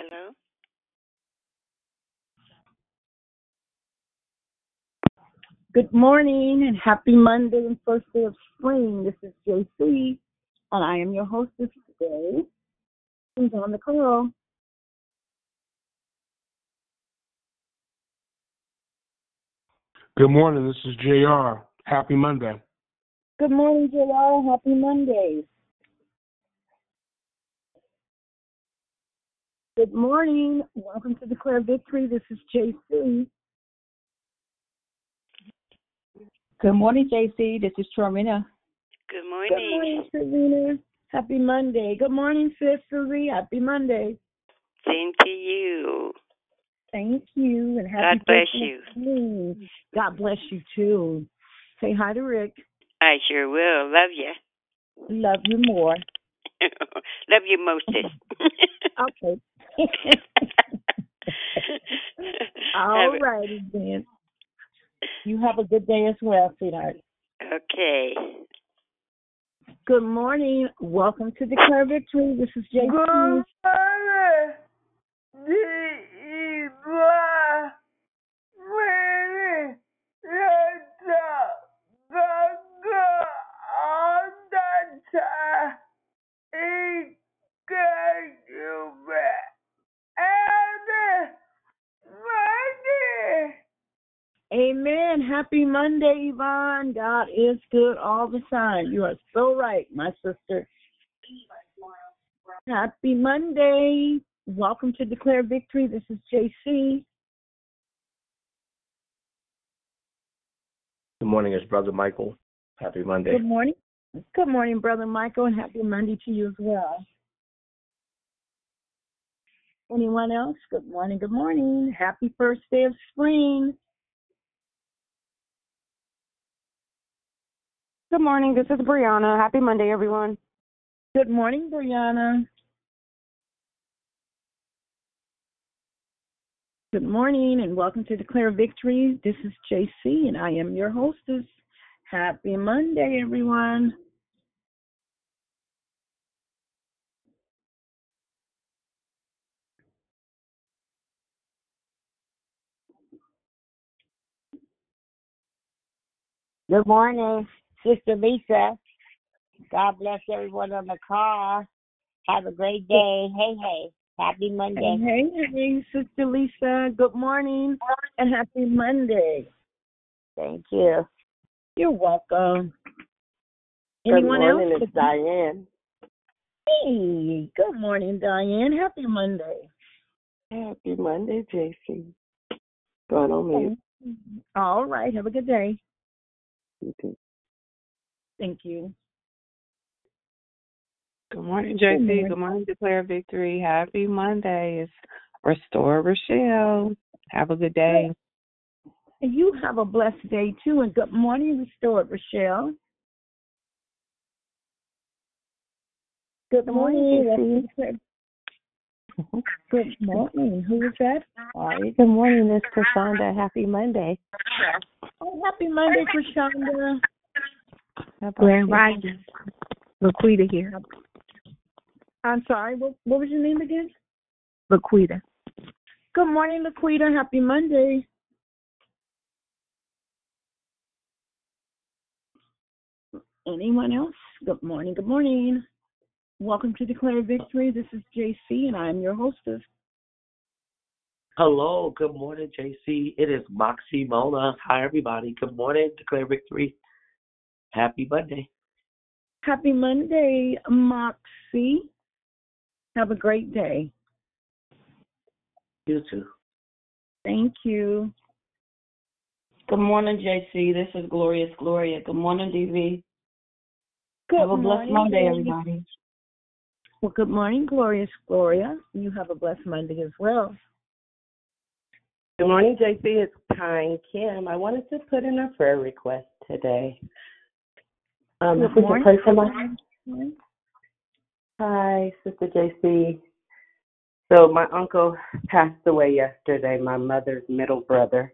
Hello? Good morning and happy Monday and first day of spring. This is JC and I am your hostess today. Who's on the call? Good morning. This is JR. Happy Monday. Good morning, JR. Happy Monday. Good morning. Welcome to Declare Victory. This is JC. Good morning, JC. This is Tromina. Good morning. Good morning. morning, Happy Monday. Good morning, Sis Susie. Happy Monday. Same to you. Thank you and happy God bless first day of you. God bless you too. Say hi to Rick. I sure will. Love you. Love you more. Love you mostest. Okay. Have All righty then. You have a good day as well, sweetheart. Okay. Good morning. Welcome to Declare Victory. This is JC. Amen. Happy Monday, Yvonne. God is good all the time. You are so right, my sister. Happy Monday. Welcome to Declare Victory. This is JC. Good morning, it's Brother Michael. Happy Monday. Good morning. Good morning, Brother Michael, and happy Monday to you as well. Anyone else? Good morning. Good morning. Happy first day of spring. Good morning. This is Brianna. Happy Monday, everyone. Good morning, Brianna. Good morning and welcome to Declare Victory. This is JC and I am your hostess. Happy Monday, everyone. Good morning, Sister Lisa. God bless everyone on the call. Have a great day. Hey, hey. Happy Monday. Hey, hey, Sister Lisa. Good morning and happy Monday. Thank you. You're welcome. Good Anyone morning, else? it's Diane. Hey, good morning, Diane. Happy Monday. Happy Monday, JC. Going on mute. All right. Have a good day. You too. Thank you. Good morning, Good morning. Good morning, Declare Victory. Happy Monday. It's Restore Rochelle. Have a good day. You have a blessed day too. And good morning, Restored Rochelle. Good Good morning, morning. Good morning. Who is that? Good morning, Miss Prashanda. Happy Monday. Oh, happy Monday, Prashanda. Grand Rising. Laquita here. I'm sorry. What, what was your name again? Laquita. Good morning, Laquita. Happy Monday. Anyone else? Good morning. Good morning. Welcome to Declare Victory. This is JC, and I'm your hostess. Hello, good morning, JC. It is Moxie Mona. Hi, everybody. Good morning, Declare Victory. Happy Monday. Happy Monday, Moxie. Have a great day. You too. Thank you. Good morning, JC. This is Glorious Gloria. Good morning, DV. Good Have a blessed morning, Monday, Gloria. everybody. Well, good morning, Glorious Gloria. You have a blessed Monday as well. Good morning, JC. It's Pine Kim. I wanted to put in a prayer request today. Um, if Good morning. pray for my Hi, Sister JC. So my uncle passed away yesterday, my mother's middle brother.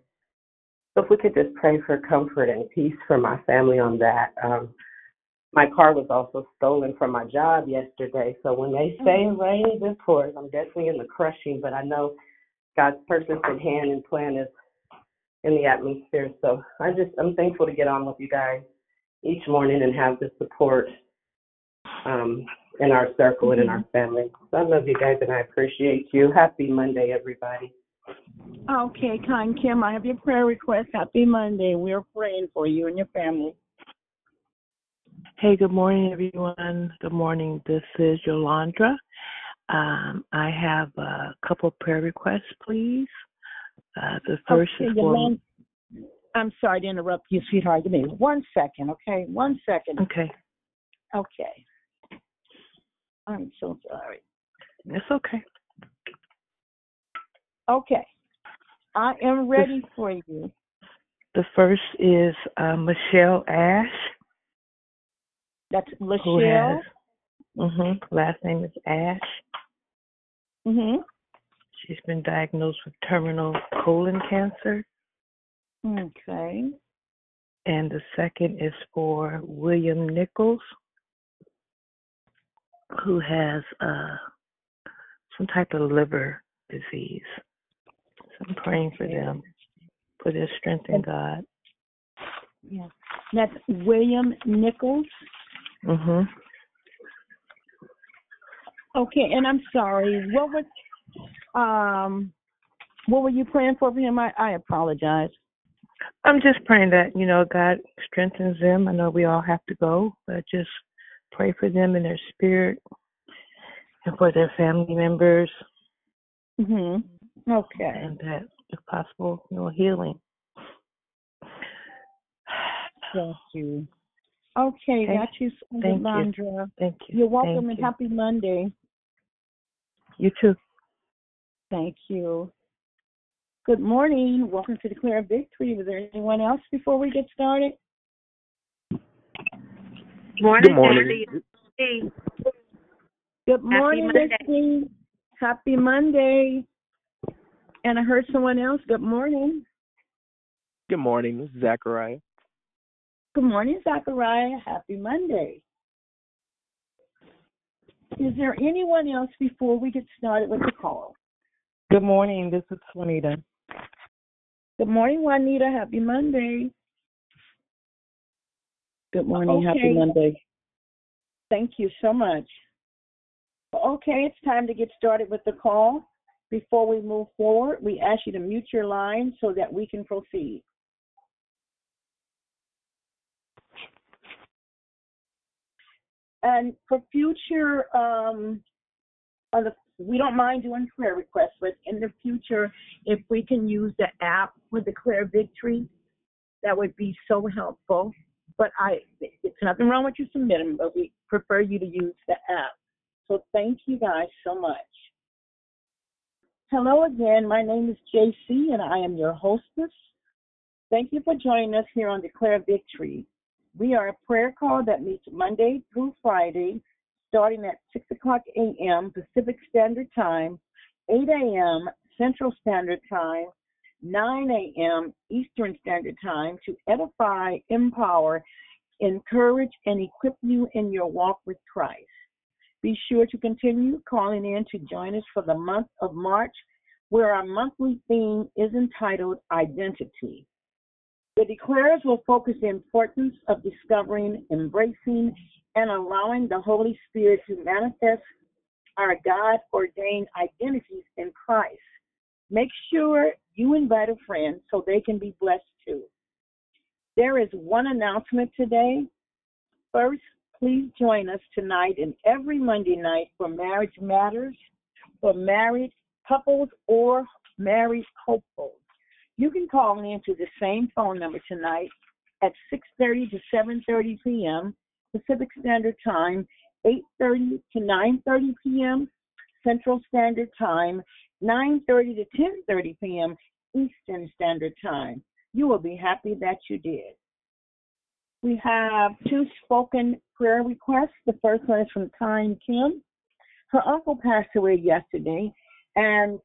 So if we could just pray for comfort and peace for my family on that. Um, my car was also stolen from my job yesterday. So when they say Mm-hmm. rain is pours, I'm definitely in the crushing, but I know God's purpose and hand and plan is in the atmosphere. So I just I'm thankful to get on with you guys each morning and have the support um in our circle and in our family. So I love you guys and I appreciate you. Happy Monday, everybody. Okay, kind Kim, I have your prayer request. Happy Monday. We're praying for you and your family. Hey, good morning, everyone. Good morning. This is Yolanda. Um, I have a couple prayer requests, please. Uh, the first okay, is for Yolanda, I'm sorry to interrupt you, sweetheart. Give me one second, okay? One second. okay. Okay. I'm so sorry. It's okay. Okay. I am ready for you. The first is uh, Michelle Ash, That's who Lachelle. has hmm last name is Ash. Mm-hmm. She's been diagnosed with terminal colon cancer. Okay. And the second is for William Nichols, who has uh, some type of liver disease. So I'm praying for them, for their strength in God. Yeah. That's William Nichols. hmm Okay, and I'm sorry. What was um what were you praying for for him? I, I apologize. I'm just praying that, you know, God strengthens them. I know we all have to go, but just pray for them in their spirit and for their family members Mhm. Okay. and that, if possible, you know, healing. Thank you. Okay, Okay. got you, Thank you. Thank you. You're welcome Thank and you. happy Monday. You too. Thank you. Good morning. Welcome to Declare Victory. Was there anyone else before we get started? Morning, Good morning. Jesse. Good morning, Monday. Misty. Happy Monday. And I heard someone else. Good morning. Good morning. This is Zachariah. Good morning, Zachariah. Happy Monday. Is there anyone else before we get started with the call? Good morning. This is Juanita. Good morning, Juanita. Happy Monday. Good morning. Okay. Happy Monday. Thank you so much. Okay, it's time to get started with the call. Before we move forward, we ask you to mute your line so that we can proceed. And for future, um, on the, we don't mind doing prayer requests, but in the future, if we can use the app for Declare Victory, that would be so helpful. But I, it's nothing wrong with you submitting, but we prefer you to use the app. So thank you guys so much. Hello again. My name is JC, and I am your hostess. Thank you for joining us here on Declare Victory. We are a prayer call that meets Monday through Friday, starting at 6 o'clock a.m. Pacific Standard Time, 8 a.m. Central Standard Time, 9 a.m. Eastern Standard Time to edify, empower, encourage, and equip you in your walk with Christ. Be sure to continue calling in to join us for the month of March, where our monthly theme is entitled Identity. The declarers will focus the importance of discovering, embracing, and allowing the Holy Spirit to manifest our God ordained identities in Christ. Make sure you invite a friend so they can be blessed too. There is one announcement today. First, please join us tonight and every Monday night for Marriage Matters for married couples or married hopefuls. You can call in to the same phone number tonight at 6:30 to 7:30 p.m. Pacific Standard Time, 8:30 to 9:30 p.m. Central Standard Time, 9:30 to 10:30 p.m. Eastern Standard Time. You will be happy that you did. We have two spoken prayer requests. The first one is from Tyne Kim. Her uncle passed away yesterday, and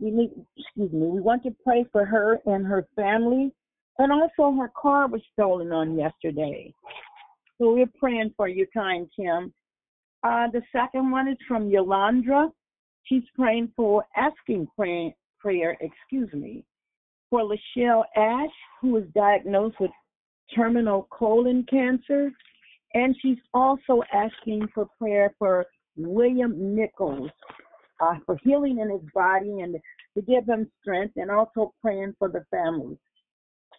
we need, excuse me, we want to pray for her and her family. And also, her car was stolen on yesterday. So we're praying for you, kind Kim. Uh, the second one is from Yolandra. She's praying for asking prayer, prayer, excuse me, for Lachelle Ash, who is diagnosed with terminal colon cancer. And she's also asking for prayer for William Nichols uh, for healing in his body and to give him strength, and also praying for the family.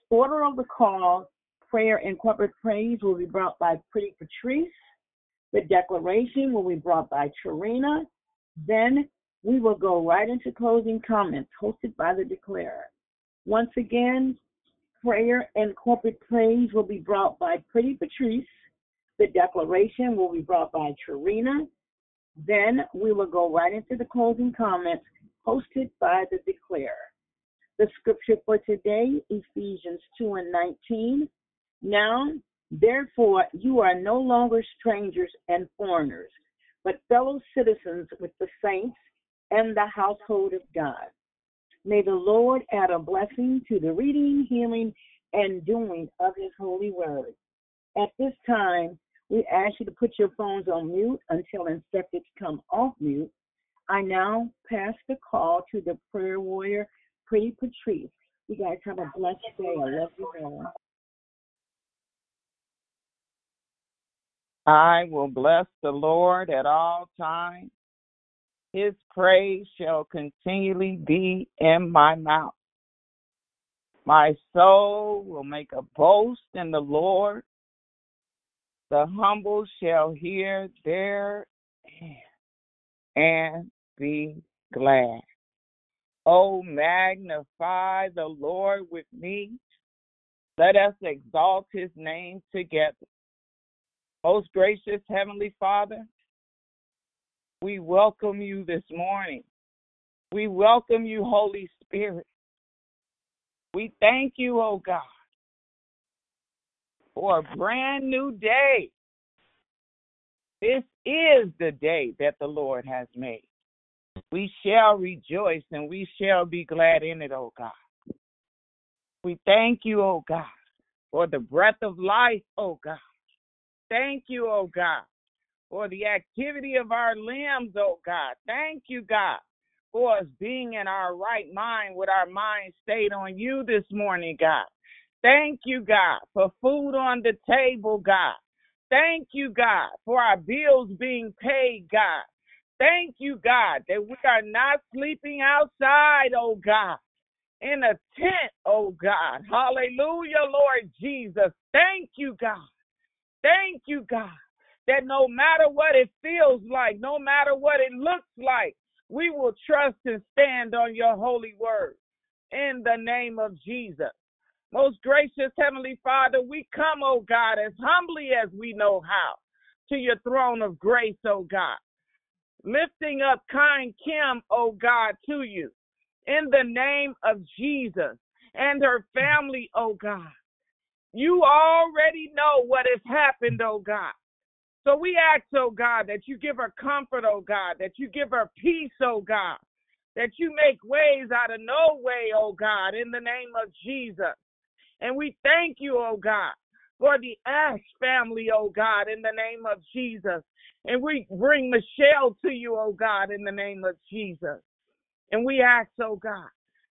Order of the call, prayer and corporate praise will be brought by Pretty Patrice. The declaration will be brought by Trina. Then we will go right into closing comments hosted by the declarer. Once again, prayer and corporate praise will be brought by Pretty Patrice. The declaration will be brought by Trina. Then we will go right into the closing comments posted by the declarer. The scripture for today, Ephesians 2 and 19. Now, therefore, you are no longer strangers and foreigners, but fellow citizens with the saints and the household of God. May the Lord add a blessing to the reading, hearing, and doing of his holy word. At this time, we ask you to put your phones on mute until instructed to come off mute. I now pass the call to the prayer warrior, Pretty Patrice. You guys have a blessed day. I love you all. I will bless the Lord at all times. His praise shall continually be in my mouth. My soul will make a boast in the Lord. The humble shall hear there and be glad. Oh, magnify the Lord with me. Let us exalt his name together. Most gracious Heavenly Father, we welcome you this morning. We welcome you, Holy Spirit. We thank you, oh God, for a brand new day. This is the day that the Lord has made. We shall rejoice and we shall be glad in it, oh God. We thank you, oh God, for the breath of life, oh God. Thank you, oh God, for the activity of our limbs, oh God. Thank you, God, for us being in our right mind with our mind stayed on you this morning, God. Thank you, God, for food on the table, God. Thank you, God, for our bills being paid, God. Thank you, God, that we are not sleeping outside, oh God, in a tent, oh God. Hallelujah, Lord Jesus. Thank you, God. Thank you, God, that no matter what it feels like, no matter what it looks like, we will trust and stand on your holy word in the name of Jesus. Most gracious Heavenly Father, we come, oh God, as humbly as we know how to your throne of grace, oh God. Lifting up kind Kim, oh God, to you in the name of Jesus and her family, oh God. You already know what has happened, oh God. So we ask, oh God, that you give her comfort, oh God, that you give her peace, oh God, that you make ways out of no way, oh God, in the name of Jesus. And we thank you, oh God, for the Ash family, oh God, in the name of Jesus. And we bring Michelle to you, oh God, in the name of Jesus. And we ask, oh God,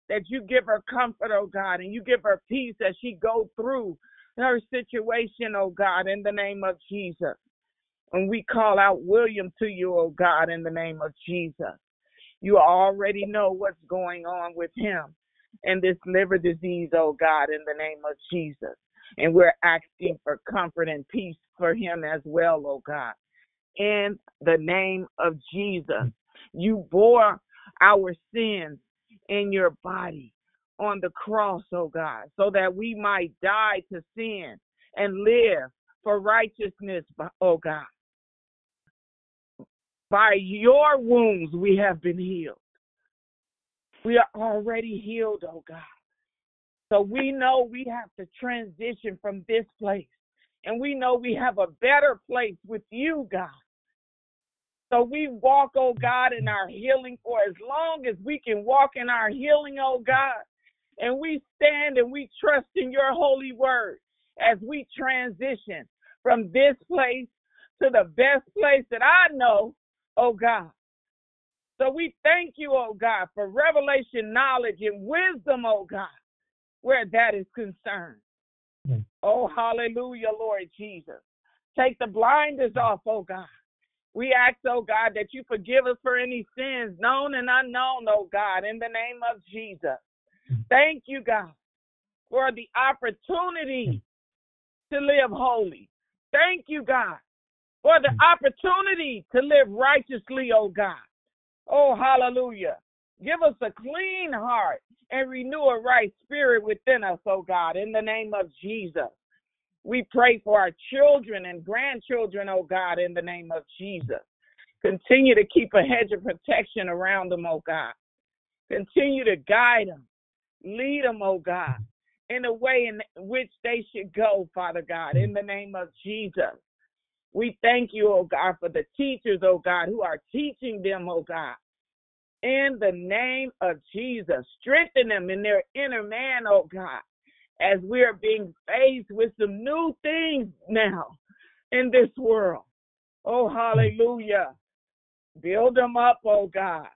that you give her comfort, oh God, and you give her peace as she go through her situation, oh God, in the name of Jesus. And we call out William to you, oh God, in the name of Jesus. You already know what's going on with him and this liver disease, oh God, in the name of Jesus. And we're asking for comfort and peace for him as well, oh God. In the name of Jesus, you bore our sins in your body on the cross, oh God, so that we might die to sin and live for righteousness, oh God. By your wounds we have been healed. We are already healed, oh God. So we know we have to transition from this place. And we know we have a better place with you, God. So we walk, oh God, in our healing for as long as we can walk in our healing, oh God. And we stand and we trust in your holy word as we transition from this place to the best place that I know, oh God. So we thank you, oh God, for revelation, knowledge, and wisdom, oh God, where that is concerned. Hmm. Oh, hallelujah, Lord Jesus. Take the blinders hmm. off, oh God. We ask, oh God, that you forgive us for any sins, known and unknown, oh God, in the name of Jesus. Hmm. Thank you, God, for the opportunity to live holy. Thank you, God, for the opportunity to live righteously, oh God. Oh, hallelujah. Give us a clean heart and renew a right spirit within us, oh God, in the name of Jesus. We pray for our children and grandchildren, oh God, in the name of Jesus. Continue to keep a hedge of protection around them, oh God. Continue to guide them, lead them, oh God, in the way in which they should go, Father God, in the name of Jesus. We thank you, oh God, for the teachers, oh God, who are teaching them, oh God. In the name of Jesus, strengthen them in their inner man, oh God, as we are being faced with some new things now in this world. Oh, hallelujah. Build them up, oh God.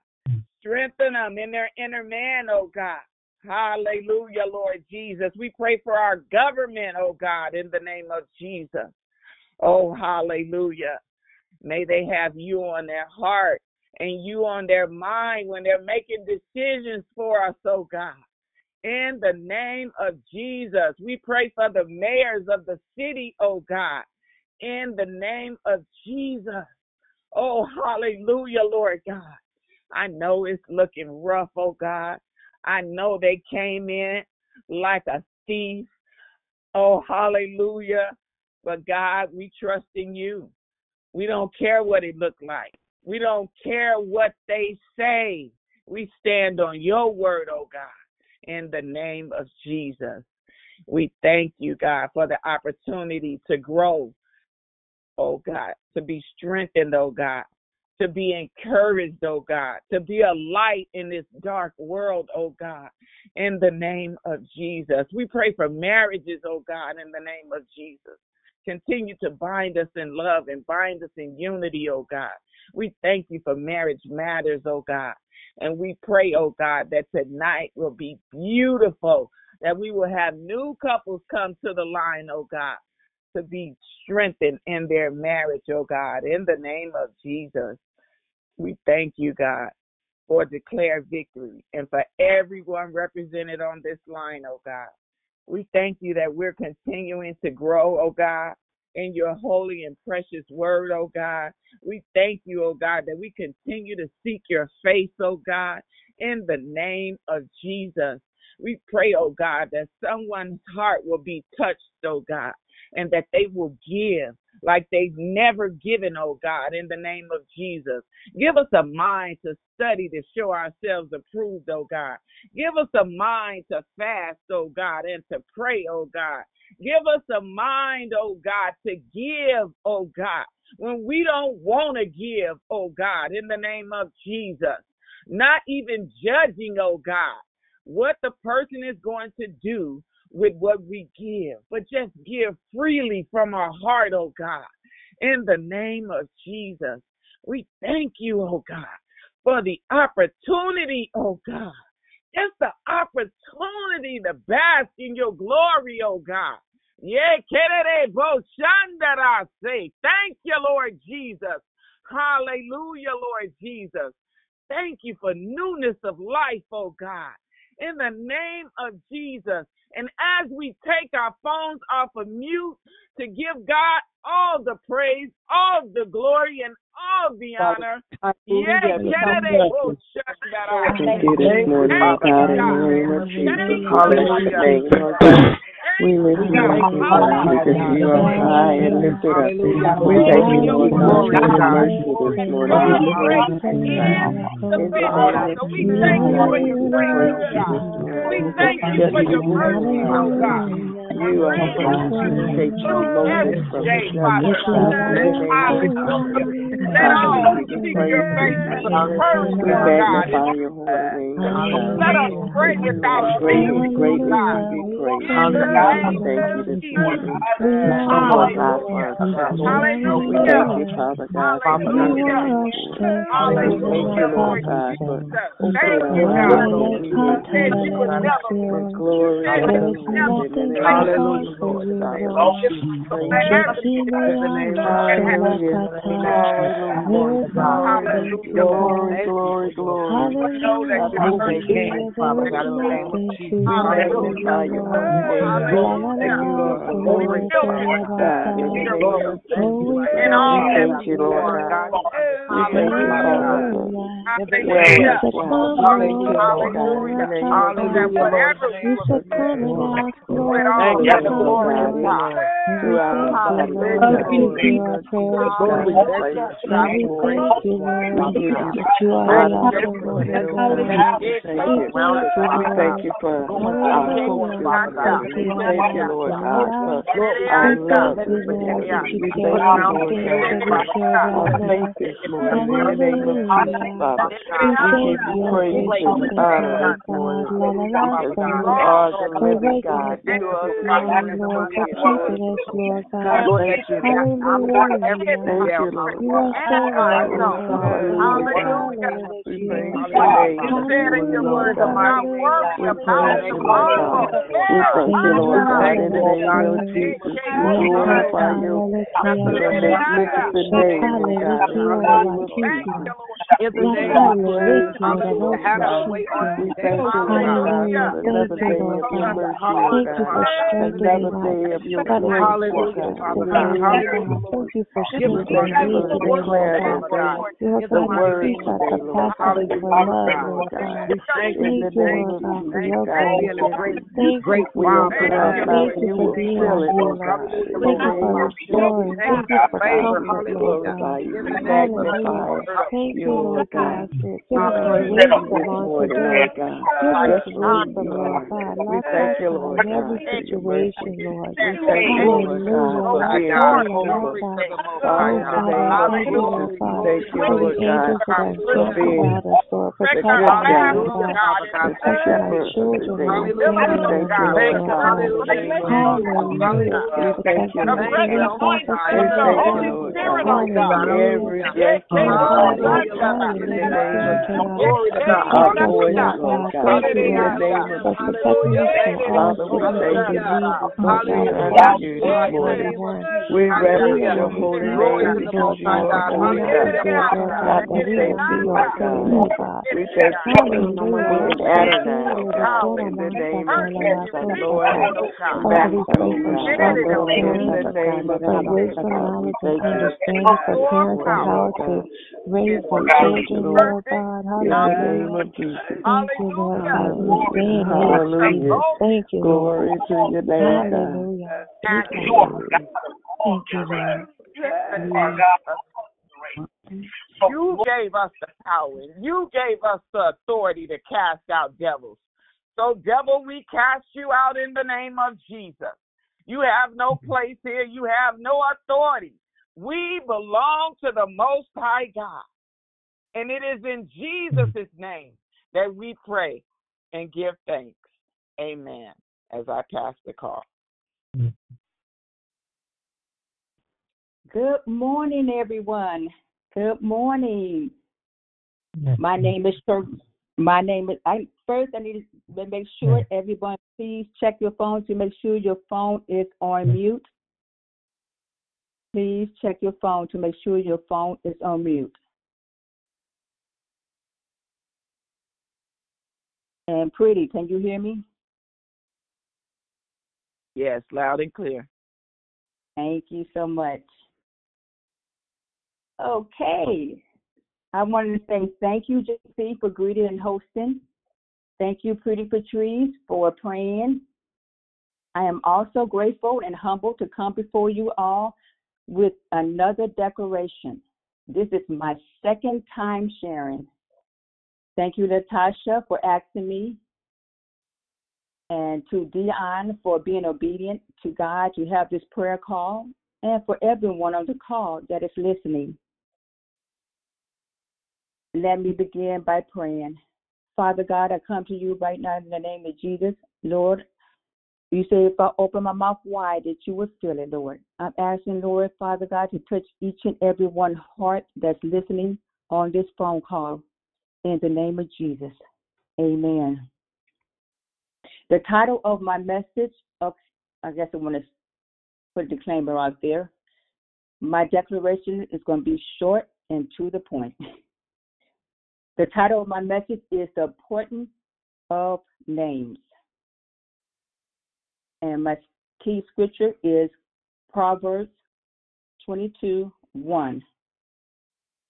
Strengthen them in their inner man, oh God. Hallelujah, Lord Jesus. We pray for our government, oh God, in the name of Jesus. Oh, hallelujah. May they have you on their heart and you on their mind when they're making decisions for us, oh God. In the name of Jesus, we pray for the mayors of the city, oh God. In the name of Jesus. Oh, hallelujah, Lord God. I know it's looking rough, oh God. I know they came in like a thief. Oh, hallelujah. But God, we trust in you. We don't care what it looked like. We don't care what they say. We stand on your word, oh God, in the name of Jesus. We thank you, God, for the opportunity to grow, oh God, to be strengthened, oh God, to be encouraged, oh God, to be a light in this dark world, oh God, in the name of Jesus. We pray for marriages, oh God, in the name of Jesus. Continue to bind us in love and bind us in unity, oh God. We thank you for marriage matters, oh God. And we pray, oh God, that tonight will be beautiful, that we will have new couples come to the line, oh God, to be strengthened in their marriage, oh God, in the name of Jesus. We thank you, God, for declare victory and for everyone represented on this line, oh God. We thank you that we're continuing to grow, oh God, in your holy and precious word, oh God. We thank you, oh God, that we continue to seek your face, oh God, in the name of Jesus. We pray, oh God, that someone's heart will be touched, oh God, and that they will give like they've never given, oh God, in the name of Jesus. Give us a mind to study to show ourselves approved, oh God. Give us a mind to fast, oh God, and to pray, oh God. Give us a mind, oh God, to give, oh God, when we don't want to give, oh God, in the name of Jesus. Not even judging, oh God, what the person is going to do with what we give, but just give freely from our heart, oh God, in the name of Jesus. We thank you, oh God, for the opportunity, oh God. It's the opportunity to bask in your glory, oh God. Yeah, say. Thank you, Lord Jesus. Hallelujah, Lord Jesus. Thank you for newness of life, oh God. In the name of Jesus. And as we take our phones off of mute to give God all the praise, all the glory, and all the honor. Yeah, get it. Shut that. Thank you this morning, God, in the name of Jesus. Hallelujah. We lift you up, because you are high and lifted up. We thank you, Lord. For your mercy this morning. We praise you, God. In the We thank you for your grace, God. We thank you for your mercy, oh God. You uh, are the God who takes Moses from the judgment side in the name of Jesus. Father, we give you praise this morning. We magnify your holy name, Lord God. Let us pray without Great ceasing, and greatly God. to be praised. In the God, we name thank you of this Jesus. morning. Lord God, for our church. We Hallelujah. thank you, Father God, for Hallelujah. moving forward. We thank you, Lord God, for opening Thank our you, eyes God. so we You may said you would see never the glory of the Lord in the name of Hallelujah. Lord. Glory, glory, glory. We know that Father, your we mercy thank you for is Father God, in the name of Jesus. we magnify your holy name, God. Hallelujah. You are a We holy feel it. God in the name of Jesus. In all We that thank we you, do, Lord Lord God. God. We thank you, Father, Hallelujah. wellness, We thank you, Lord God, in the name of So that Jesus. whatever we For do it all to the glory of God. our, throughout our body, Lord Hallelujah. God, in the name of Jesus. God, we praise you God, we morning. thank you, We give you the Thank honor you, this morning, oh Lord. God. We thank you. We for our culture, Father. We thank you, Lord God, for our love. We thank you, Lord God, for our faith this morning in the name of Jesus, Father. We give you praise and honor this morning because you are the living God. You are the one and only Lord. God, thank you. Thank you, Lord. Hallelujah. We praise your name this morning, Lord God. We praise you, Lord God. We thank you, Lord God, in the name of Jesus. We glorify your, your magnificent name, oh God, in the name of Jesus. We give you praise this morning, God. We thank you, Lord God, for another day of your mercy, Another day of your grace, God, in the name of Jesus. Thank you. For the declared word today, Lord God. In the name. In the name of Jesus, God, we give you. We open our you will fill it, God. In the name of Jesus. God, we glorify you. We magnify you, Lord God. We praise you this morning, Lord God. Just for who. We thank you, Lord God, for your mercy. We thank you, Lord God, for being Jehovah. Father, in the name of we thank you, Lord God, for oh, being the good God, the shepherd of the day. We thank you, Lord God, in the name of Jesus. We thank you, Lord God. Thank you, Lord God, for every blessing of God, Lord God, in the name. Our voice, Lord God, in the name of Jesus. Father, we thank you. We honor you this morning. We reverence your holy name because you are a holy God. God, we thank you, Lord God. We thank you for being Adonai, oh God, in the name of Jesus, Lord and Master, oh God, in the name of Jesus, God, we thank you this morning, Lord Raise our children, Lord, Lord God. Hallelujah. name of Jesus. Thank you, Lord God. We stand with Hallelujah. Thank you, Lord. Glory to your name, Hallelujah. Thank you, Lord. You gave us the power. You gave us the authority to cast out devils. So, devil, we cast you out in the name of Jesus. You have no place here. You have no authority. We belong to the Most High God. And it is in mm. Jesus' name that we pray and give thanks. Amen. As I pass the call. Mm. Good morning, everyone. Good morning. My name is Sher- my name is I first I need to make sure everyone please check your phone to make sure your phone is on mute. Please check your phone to make sure your phone is on mute. And pretty, can you hear me? Yes, loud and clear. Thank you so much. Okay. I wanted to say thank you, JC, for greeting and hosting. Thank you, Pretty Patrice, for praying. I am also grateful and humbled to come before you all with another declaration. This is my second time sharing. Thank you, Natasha, for asking me. and to Dion for being obedient to God to have this prayer call, and for everyone on the call that is listening. Let me begin by praying. Father God, I come to you right now in the name of Jesus. Lord, you say if I open my mouth wide that you will fill it, Lord. I'm asking, Lord, Father God, to touch each and every one heart that's listening on this phone call. In the name of Jesus. Amen. The title of my message, of, I guess I want to put a disclaimer out there. My declaration is going to be short and to the point. The title of my message is The Importance of Names. And my key scripture is Proverbs 22 1.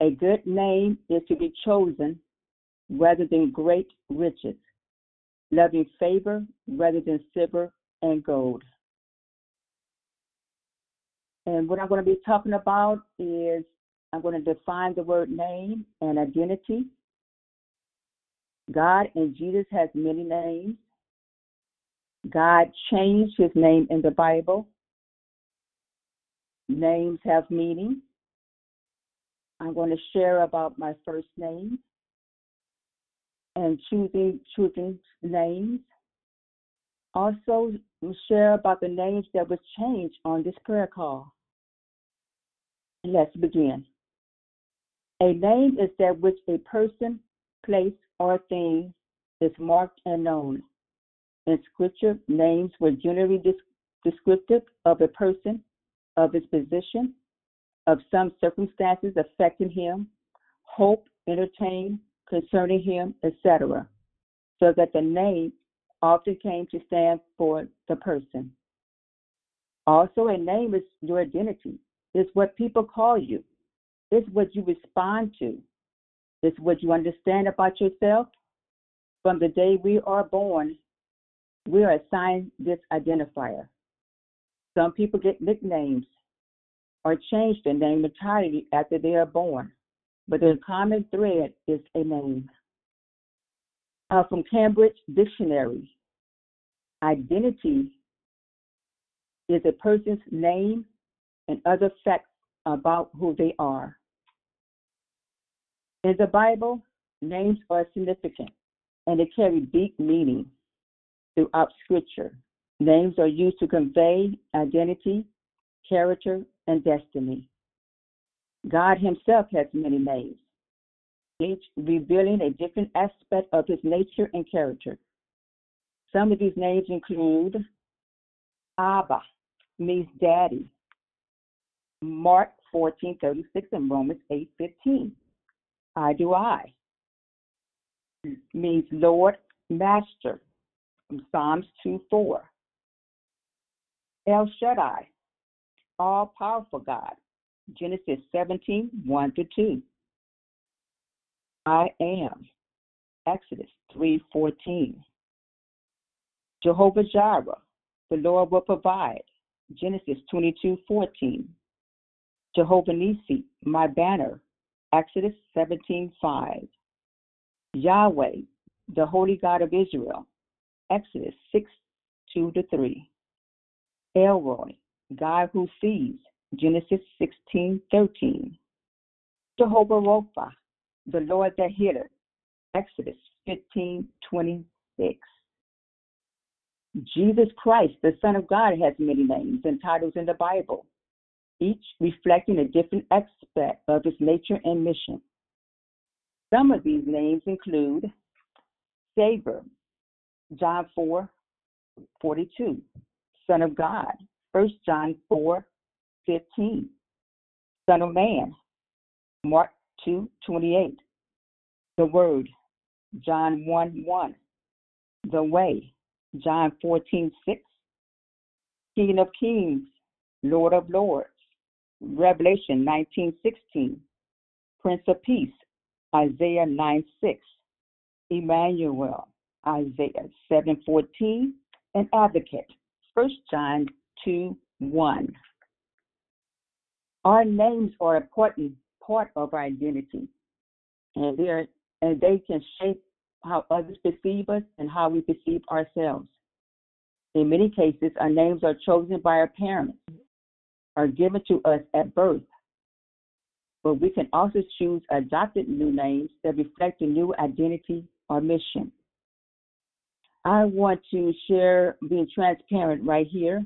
A good name is to be chosen rather than great riches, loving favor rather than silver and gold. And what I'm going to be talking about is I'm going to define the word name and identity God and Jesus has many names. God changed his name in the Bible. Names have meaning. I'm going to share about my first name and choosing children's names. Also we'll share about the names that was changed on this prayer call. Let's begin. A name is that which a person, place, or thing is marked and known. In Scripture, names were generally descriptive of a person, of his position, of some circumstances affecting him, hope entertained concerning him, etc., so that the name often came to stand for the person. Also, a name is your identity. It's what people call you. It's what you respond to. It's what you understand about yourself. From the day we are born, we are assigned this identifier. Some people get nicknames or change their name entirely after they are born, but the common thread is a name. Uh, from Cambridge Dictionary, identity is a person's name and other facts about who they are. In the Bible, names are significant and they carry deep meaning throughout Scripture. Names are used to convey identity, character, and destiny. God Himself has many names, each revealing a different aspect of His nature and character. Some of these names include Abba, means daddy, Mark 14:36 and Romans 8:15. Adonai means Lord, Master, from Psalms 2 4. El Shaddai, all powerful God, Genesis 17 1 to 2. I am, Exodus 3 14. Jehovah Jireh, the Lord will provide, Genesis 22 14. Jehovah Nissi, my banner, Exodus 17 5. Yahweh, the Holy God of Israel. Exodus 6 2 to 3. El Roi, God who sees. Genesis 16 13. Jehovah Rapha, the Lord that healeth. Exodus 15 26. Jesus Christ, the Son of God, has many names and titles in the Bible, each reflecting a different aspect of his nature and mission. Some of these names include Savior, John 4 42, Son of God, 1 John 4 15, Son of Man, Mark 2 28, The Word, John 1 1, The Way, John 14 6, King of Kings, Lord of Lords, Revelation 19 16, Prince of Peace, Isaiah 9 6, Emmanuel, Isaiah 7 14, and Advocate, 1 John 2 1. Our names are an important part of our identity, and they, are, and they can shape how others perceive us and how we perceive ourselves. In many cases, our names are chosen by our parents, are given to us at birth. But we can also choose adopted new names that reflect a new identity or mission. I want to share, being transparent right here,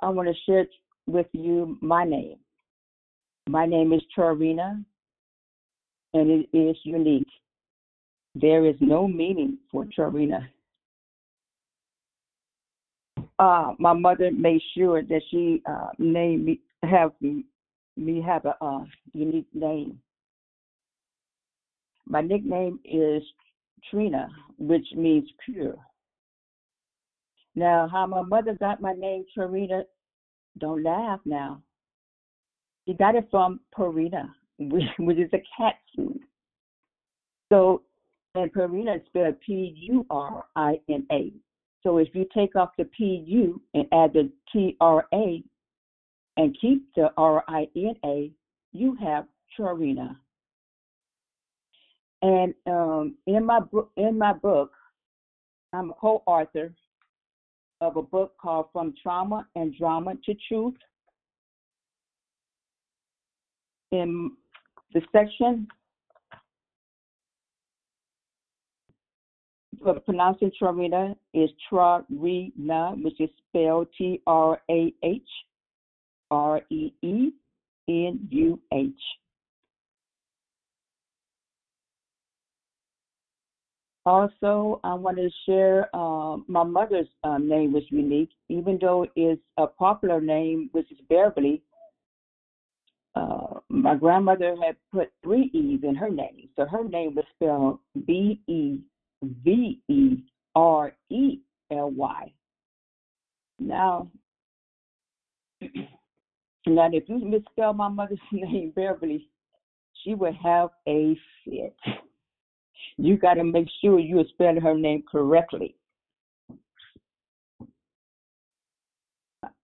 I want to share with you my name. My name is Trarina, and it is unique. There is no meaning for Trarina. Uh, my mother made sure that she uh, named me, have me, me have a uh, unique name. My nickname is Trina, which means pure. Now, how my mother got my name Trarina, don't laugh now. She got it from Purina, which is a cat food. So, and Purina is spelled P U R I N A. So if you take off the P U and add the T R A and keep the R I N A, you have Trarina. And um, in my book, in my book, I'm a co-author of a book called From Trauma and Drama to Truth. In the section for pronouncing Trarina is Trarina, which is spelled T R A H R E E N U H. Also, I want to share uh, my mother's uh, name was unique, even though it's a popular name, which is Beverly. Uh, my grandmother had put three E's in her name, so her name was spelled B E V E R E L Y. Now, now, if you misspell my mother's name, Beverly, she would have a fit you got to make sure you are spelling her name correctly.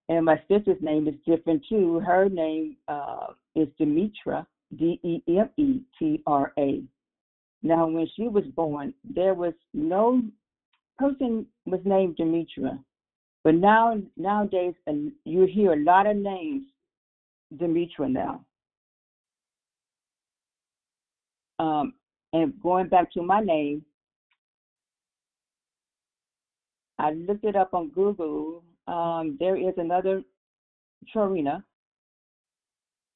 And my sister's name is different too. Her name uh, is Demetra, D E M E T R A. Now, when she was born, there was no person was named Demetra, but now nowadays you hear a lot of names Demetra now. Um, and going back to my name, I looked it up on Google. Um, there is another Trarina.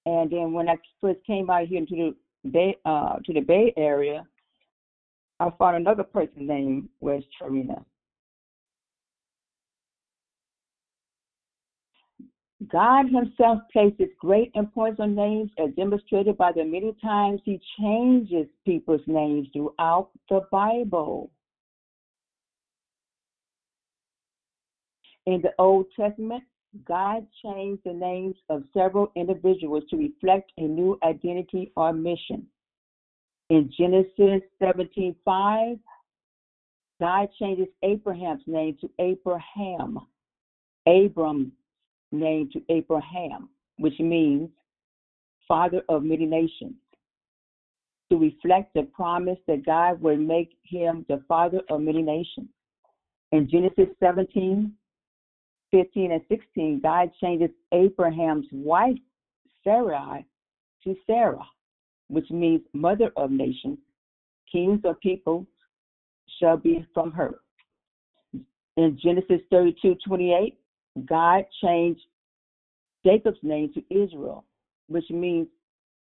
And then when I first came out here into the Bay, uh, to the Bay Area, I found another person named was Torina. God Himself places great importance on names as demonstrated by the many times He changes people's names throughout the Bible. In the Old Testament, God changed the names of several individuals to reflect a new identity or mission. In Genesis 17:5, God changes Abraham's name to Abraham. Abram name to Abraham, which means father of many nations, to reflect the promise that God would make him the father of many nations. In Genesis 17, 15, and 16, God changes Abraham's wife, Sarai, to Sarah, which means mother of nations. Kings of people shall be from her. In Genesis 32, 28, God changed Jacob's name to Israel, which means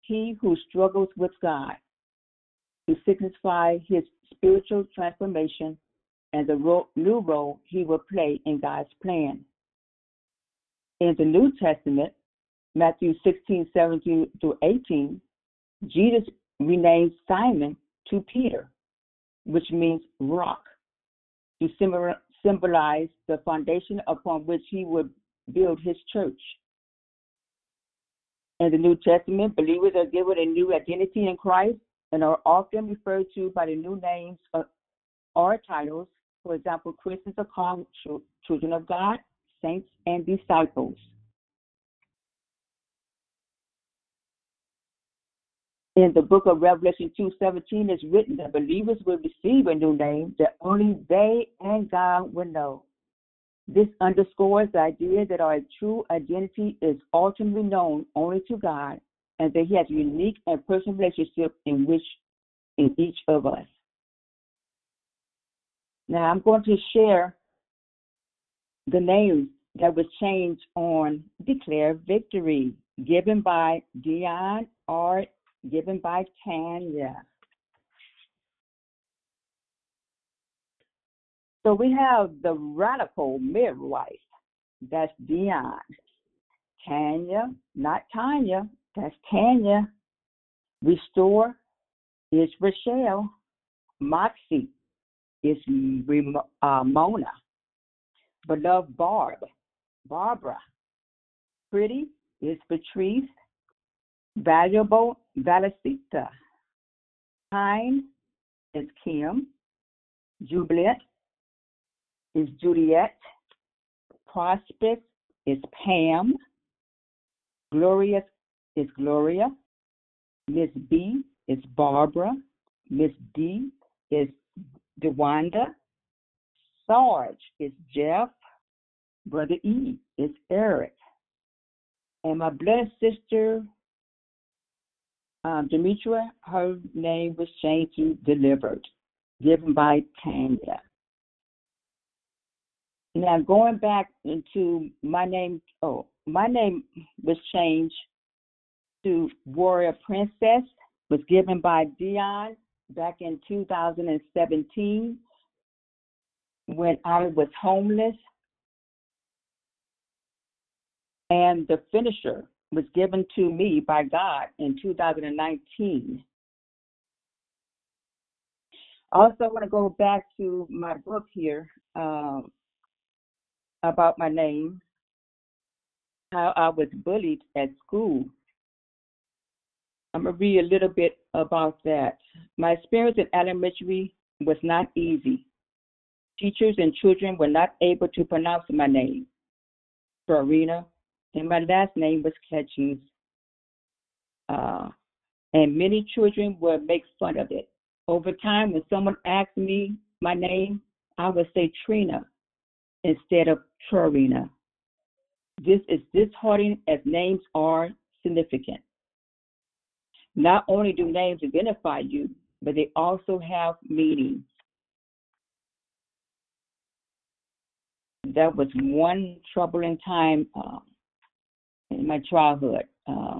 he who struggles with God, to signify his spiritual transformation and the ro- new role he will play in God's plan. In the New Testament, Matthew 16, 17 through 18, Jesus renamed Simon to Peter, which means rock, to symbolize the foundation upon which he would build his church. In the New Testament, believers are given a new identity in Christ and are often referred to by the new names or titles. For example, Christians are called children of God, saints, and disciples. In the book of Revelation 2:17 is written that believers will receive a new name that only they and God will know. This underscores the idea that our true identity is ultimately known only to God and that He has a unique and personal relationship in which in each of us. Now I'm going to share the names that was changed on Declare Victory, given by Dion or given by Tanya. So we have the radical midwife. That's Dion. Tanya, not Tanya. That's Tanya. Restore is Rochelle. Moxie is uh, Mona. Beloved Barb, Barbara. Pretty is Patrice. Valuable, Valicita. Kind is Kim. Jubilant is Juliet. Prosperous is Pam. Glorious is Gloria. Miss B is Barbara. Miss D is DeWanda. Sarge is Jeff. Brother E is Eric. And my blessed sister, um, her name was changed to Delivered, given by Tanya. Now, going back into my name, oh, my name was changed to Warrior Princess, was given by Dion back in 2017 when I was homeless. And the finisher was given to me by God in 2019. Also, I want to go back to my book here um, about my name, how I was bullied at school. I'm going to read a little bit about that. My experience in elementary was not easy. Teachers and children were not able to pronounce my name, Farina, and my last name was Catchings. Uh, and many children would make fun of it. Over time, when someone asked me my name, I would say Trina instead of Trina. This is disheartening as names are significant. Not only do names identify you, but they also have meaning. That was one troubling time uh, in my childhood. Uh,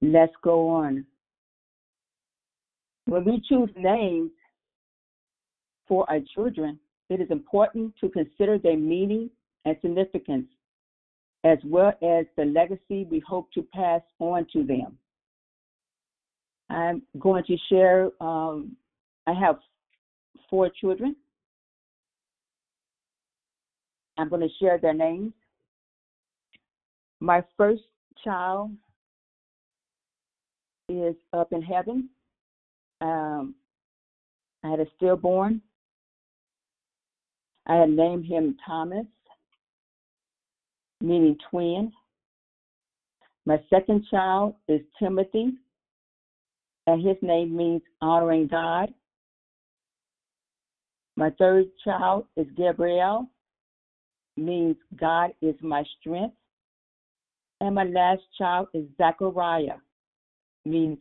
let's go on. When we choose names for our children, it is important to consider their meaning and significance as well as the legacy we hope to pass on to them. I'm going to share, um, I have four children. I'm going to share their names. My first child is up in heaven. Um, I had a stillborn. I had named him Thomas meaning twin. My second child is Timothy, and his name means honoring God. My third child is Gabriel, means God is my strength. And my last child is Zachariah, means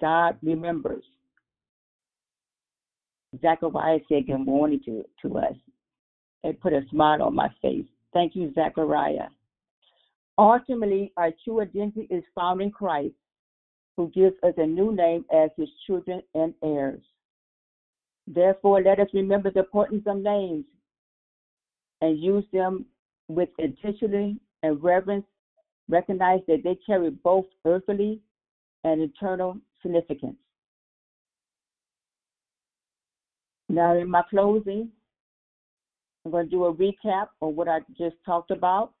God remembers. Zachariah said good morning to, to us. It put a smile on my face. Thank you, Zechariah. Ultimately, our true identity is found in Christ, who gives us a new name as his children and heirs. Therefore, let us remember the importance of names and use them with intentionality and reverence, recognize that they carry both earthly and eternal significance. Now, in my closing, I'm going to do a recap of what I just talked about.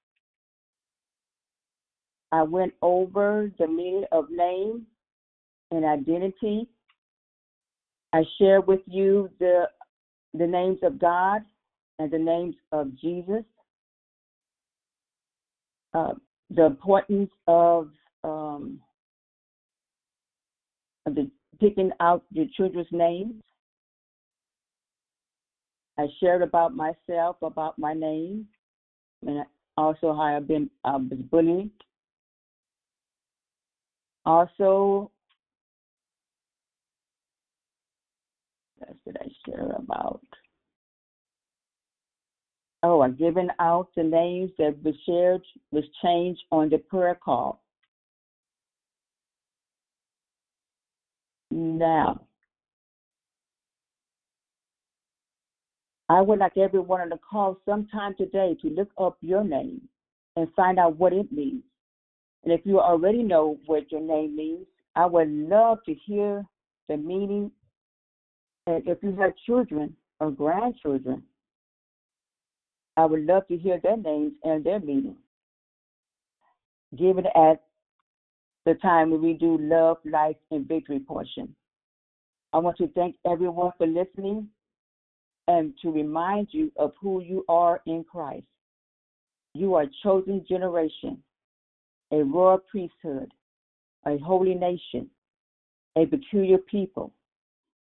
I went over the meaning of name and identity. I shared with you the the names of God and the names of Jesus. Uh, the importance of um, of the picking out your children's names. I shared about myself, about my name, and also how I've been I was bullied. Also, what else did I share about? Oh, I've given out the names that was shared, was changed on the prayer call. Now, I would like everyone on the call sometime today to look up your name and find out what it means. And if you already know what your name means, I would love to hear the meaning. And if you have children or grandchildren, I would love to hear their names and their meaning. Given at the time when we do love, life, and victory portion. I want to thank everyone for listening and to remind you of who you are in Christ. You are a chosen generation, a royal priesthood, a holy nation, a peculiar people,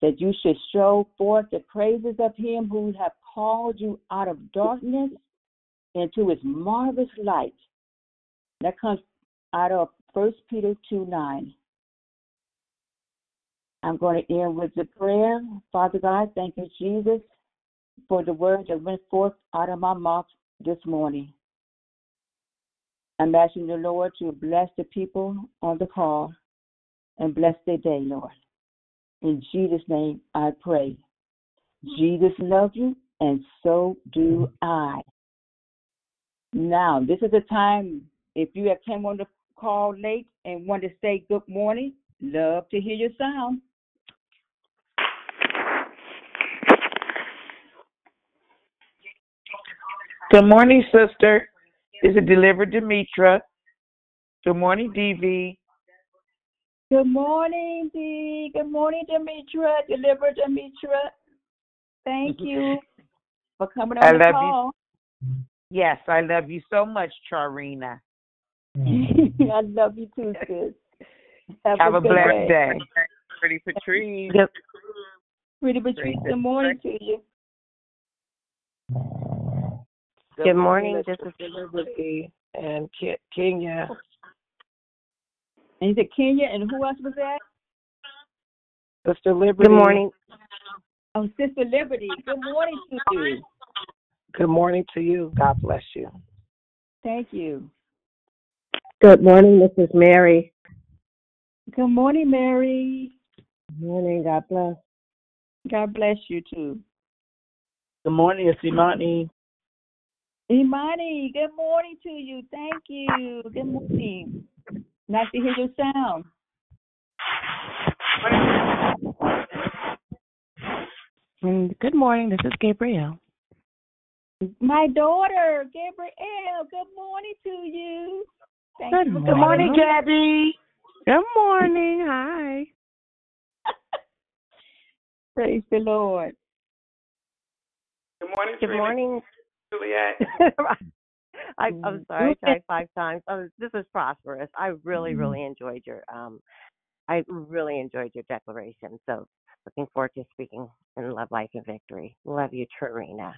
that you should show forth the praises of him who have called you out of darkness into his marvelous light. That comes out of 1 Peter 2 9. I'm going to end with the prayer. Father God, thank you, Jesus, for the words that went forth out of my mouth this morning. I'm asking the Lord to bless the people on the call and bless their day, Lord. In Jesus' name I pray. Jesus loves you, and so do mm-hmm. I. Now, this is the time, if you have came on the call late and want to say good morning, love to hear your sound. Good morning, sister. Is it delivered Demetra? Good morning, DV. Good morning, Dee. Good morning, Demetra. Delivered Demetra. Thank you for coming on I the love call. you. Yes, I love you so much, Charina. Mm. I love you too, sis. Have, Have a good blessed day. Pretty Patrice. Yep. Pretty Patrice, good morning to you. Good, morning, this is Liberty and Kenya. And you said Kenya, and who else was that? Sister Liberty. Good morning. Oh, Sister Liberty. Good morning to you. Good morning to you. God bless you. Thank you. Good morning, Mrs. Mary. Good morning, Mary. Good morning, God bless. God bless you too. Good morning, it's Imani. Imani, good morning to you. Thank you. Good morning. Nice to hear your sound. And good morning. This is Gabrielle. My daughter, Gabrielle, good morning to you. Thank Good you morning. coming Morning. Gabby. Good morning. Hi. Praise the Lord. Good morning, Good Serena. morning. Juliet. I, I'm sorry, I tried five times. Oh, this is prosperous. I really, really enjoyed your um, I really enjoyed your declaration. So looking forward to speaking in love, life, and victory. Love you, Tarina.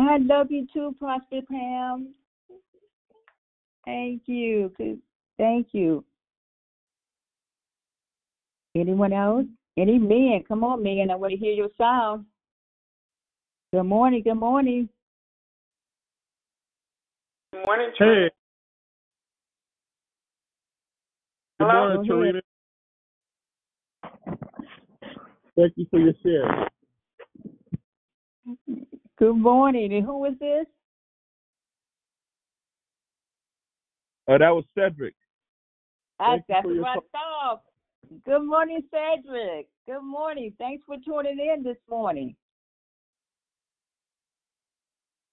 I love you too, Prosper Pam. Thank you. Thank you. Anyone else? Any men? Come on, men. I want to hear your sound. Good morning. Good morning. Good morning, Hey. Good Hello? morning, Go ahead. Thank you for your share. Good morning. And who is this? Uh, that was Cedric. I, Thank you that's for your what I thought. Good morning, Cedric. Good morning. Thanks for tuning in this morning.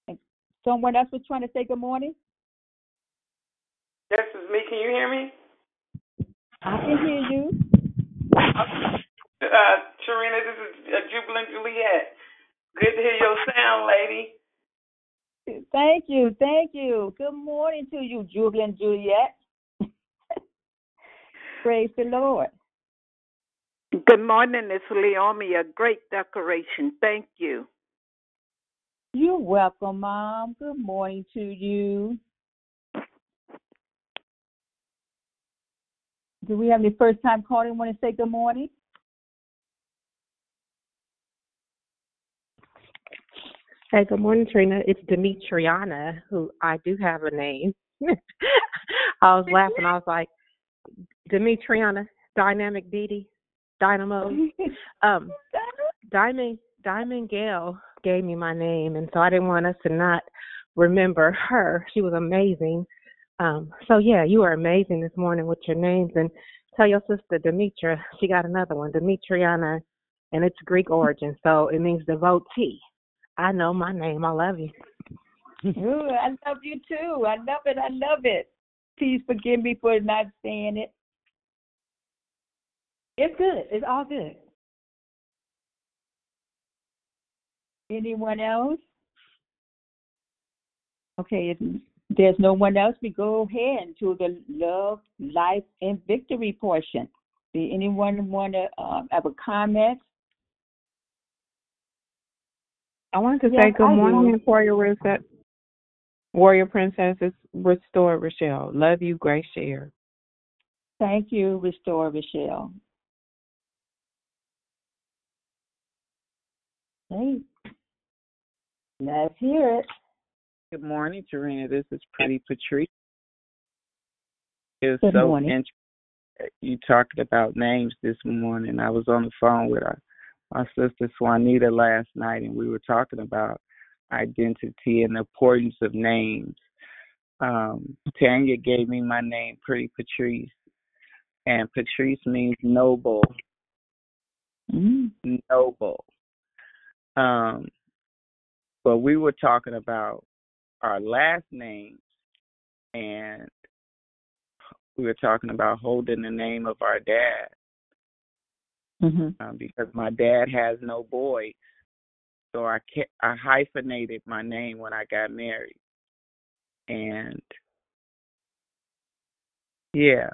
And someone else was trying to say good morning? This is me. Can you hear me? I can hear you. Uh, Tarina, this is uh, Jubilant Juliet. Good to hear your sound, lady. Thank you. Thank you. Good morning to you, Julian Juliet. Praise the Lord. Good morning, it's Leomi. A great decoration. Thank you. You're welcome, Mom. Good morning to you. Do we have any first time calling want to say good morning? Hey, good morning, Trina. It's Demetriana, who I do have a name. I was laughing. I was like, Demetriana, Dynamic Didi, Dynamo. Um, Diamond Diamond Gale gave me my name, and so I didn't want us to not remember her. She was amazing. Um, so yeah, you are amazing this morning with your names, and tell your sister Demetra she got another one, Demetriana, and it's Greek origin, so it means devotee. I know my name. I love you. Ooh, I love you too. I love it. I love it. Please forgive me for not saying it. It's good. It's all good. Anyone else? Okay, if there's no one else, we go ahead to the love, life, and victory portion. Do anyone want to uh, have a comment? I wanted to Yes, say good I do. morning, Warrior Reset. Warrior Princesses, Restore Rochelle. Love you, Grace Share. Thank you, Restore Rochelle. Hey, let's hear it. Good morning, Tarina. This is Pretty Patrice. It was Good so morning. interesting. You talked about names this morning. I was on the phone with our, my sister Swanita last night, and we were talking about identity and the importance of names. Um, Tanya gave me my name, Pretty Patrice, and Patrice means noble. Noble. Um, but we were talking about our last names, and we were talking about holding the name of our dad Mm-hmm. um, because my dad has no boys, so I I hyphenated my name when I got married, and yeah,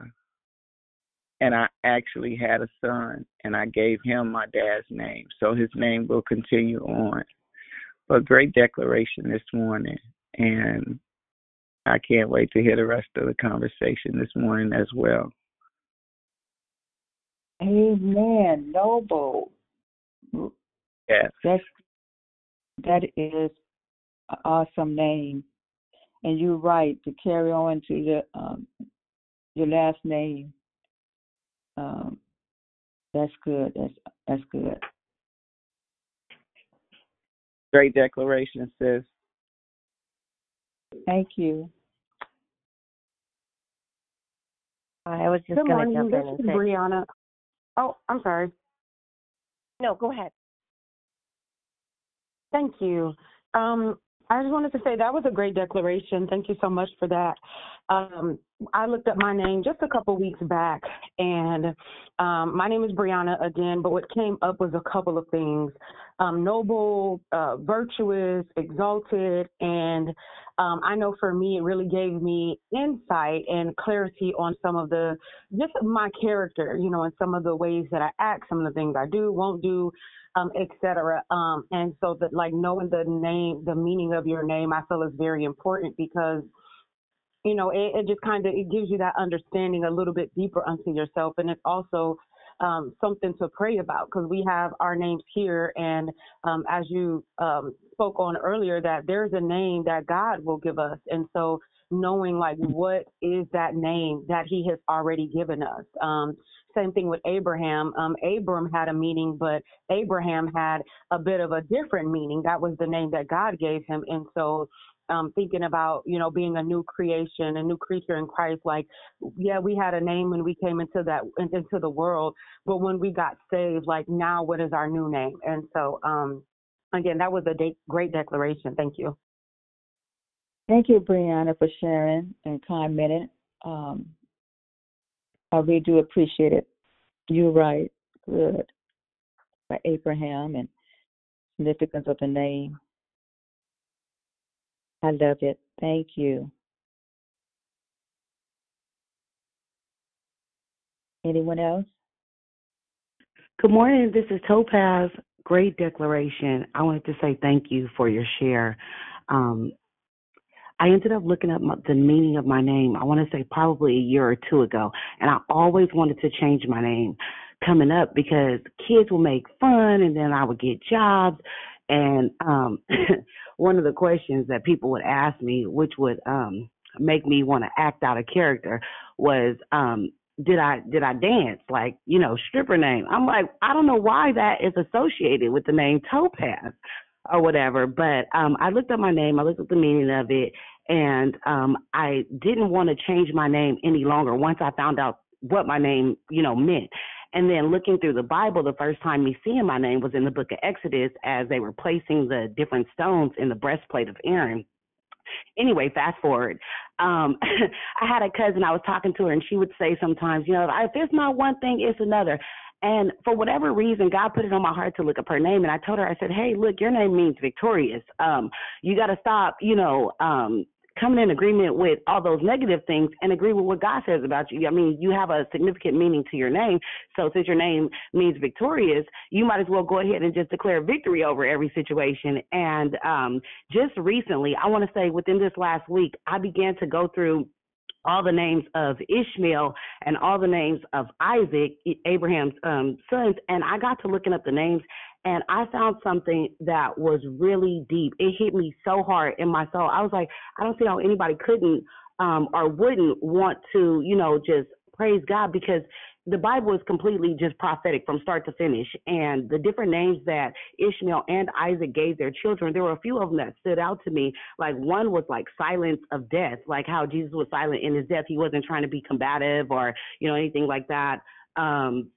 and I actually had a son, and I gave him my dad's name, so his name will continue on. But great declaration this morning, and I can't wait to hear the rest of the conversation this morning as well. Amen. Noble. Yes. That's that is an awesome name, and you're right to carry on to the um, your last name. Um, that's good. That's that's good. Great declaration, sis. Thank you. I was just going to morning. jump This in and is say, Brianna. Oh, I'm sorry. no, go ahead. Thank you. Um, I just wanted to say that was a great declaration. Thank you so much for that. Um, I looked up my name just a couple weeks back, and um, my name is Brianna again. But what came up was a couple of things: um, noble, uh, virtuous, exalted, and um, I know for me, it really gave me insight and clarity on some of the just my character, you know, and some of the ways that I act, some of the things I do, won't do, um, et cetera. Um, and so that like knowing the name, the meaning of your name, I feel is very important because you know, it, it just kind of it gives you that understanding a little bit deeper unto yourself, and it's also um, something to pray about because we have our names here, and um, as you um, spoke on earlier, that there's a name that God will give us, and so knowing like what is that name that He has already given us. Um, same thing with Abraham. Um, Abram had a meaning, but Abraham had a bit of a different meaning. That was the name that God gave him, and so um, thinking about, you know, being a new creation, a new creature in Christ. Like, yeah, we had a name when we came into that into the world, but when we got saved, like now, what is our new name? And so, um, again, that was a de- great declaration. Thank you. Thank you, Brianna, for sharing and commenting. Um, I really do appreciate it. You're right. Good. For Abraham and significance of the name. I love it. Thank you. Anyone else? Good morning. This is Topaz. great declaration. I wanted to say thank you for your share. Um, I ended up looking up my, the meaning of my name. I want to say probably a year or two ago, and I always wanted to change my name coming up because kids will make fun, and then I would get jobs. And um, one of the questions that people would ask me, which would um, make me want to act out of character, was, um, "Did I did I dance like you know stripper name?" I'm like, I don't know why that is associated with the name Topaz or whatever. But um, I looked up my name, I looked up the meaning of it, and um, I didn't want to change my name any longer once I found out what my name, you know, meant. And then looking through the Bible, the first time me seeing my name was in the book of Exodus as they were placing the different stones in the breastplate of Aaron. Anyway, fast forward. Um, I had a cousin, I was talking to her, and she would say sometimes, you know, if it's not one thing, it's another. And for whatever reason, God put it on my heart to look up her name. And I told her, I said, Hey, look, your name means victorious. Um, you got to stop, you know, um, coming in agreement with all those negative things and agree with what God says about you. I mean, you have a significant meaning to your name. So since your name means victorious, you might as well go ahead and just declare victory over every situation. And um, just recently, I want to say within this last week, I began to go through all the names of Ishmael and all the names of Isaac, Abraham's um, sons, and I got to looking up the names and I found something that was really deep. It hit me so hard in my soul. I was like, I don't see how anybody couldn't um, or wouldn't want to, you know, just praise God because the Bible is completely just prophetic from start to finish. And the different names that Ishmael and Isaac gave their children, there were a few of them that stood out to me. Like one was like silence of death, like how Jesus was silent in his death. He wasn't trying to be combative or, you know, anything like that. Um,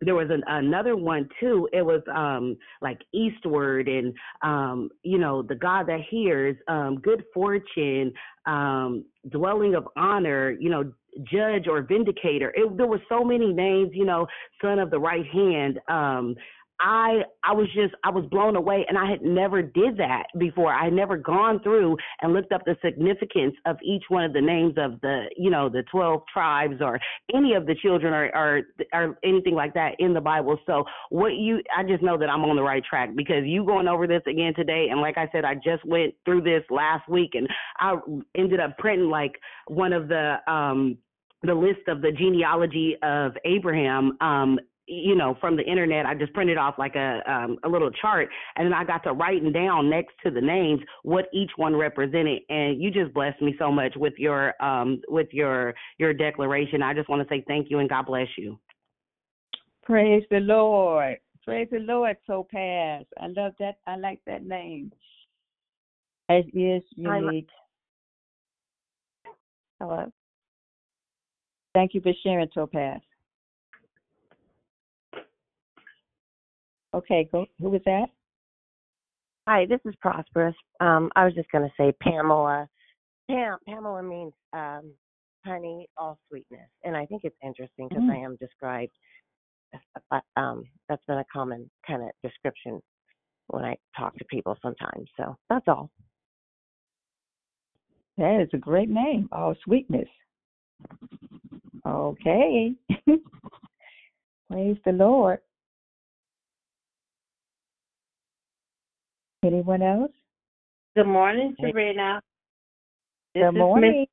there was an, another one too. It was um like eastward and um you know the God that hears, um good fortune, um dwelling of honor, you know judge or vindicator. It, there were so many names, you know, son of the right hand. Um, I I was just I was blown away and I had never did that before. I had never gone through and looked up the significance of each one of the names of the you know the twelve tribes or any of the children or or, or anything like that in the Bible. So what you I just know that I'm on the right track because you going over this again today and like I said I just went through this last week and I ended up printing like one of the um the list of the genealogy of Abraham um you know, from the internet. I just printed off like a um, a little chart, and then I got to writing down next to the names what each one represented. And you just blessed me so much with your um with your your declaration. I just want to say thank you and God bless you. Praise the Lord. Praise the Lord, Topaz. I love that. I like that name. It is unique. Hello. Thank you for sharing, Topaz. Okay, go. Who was that? Hi, this is Prosperous. Um, I was just going to say Pamela. Pam, Pamela means um, honey, all sweetness, and I think it's interesting because Mm. I am described. uh, Um, that's been a common kind of description when I talk to people sometimes. So that's all. That is a great name. All sweetness. Okay. Praise the Lord. Anyone else? Good morning, Serena. This Good morning.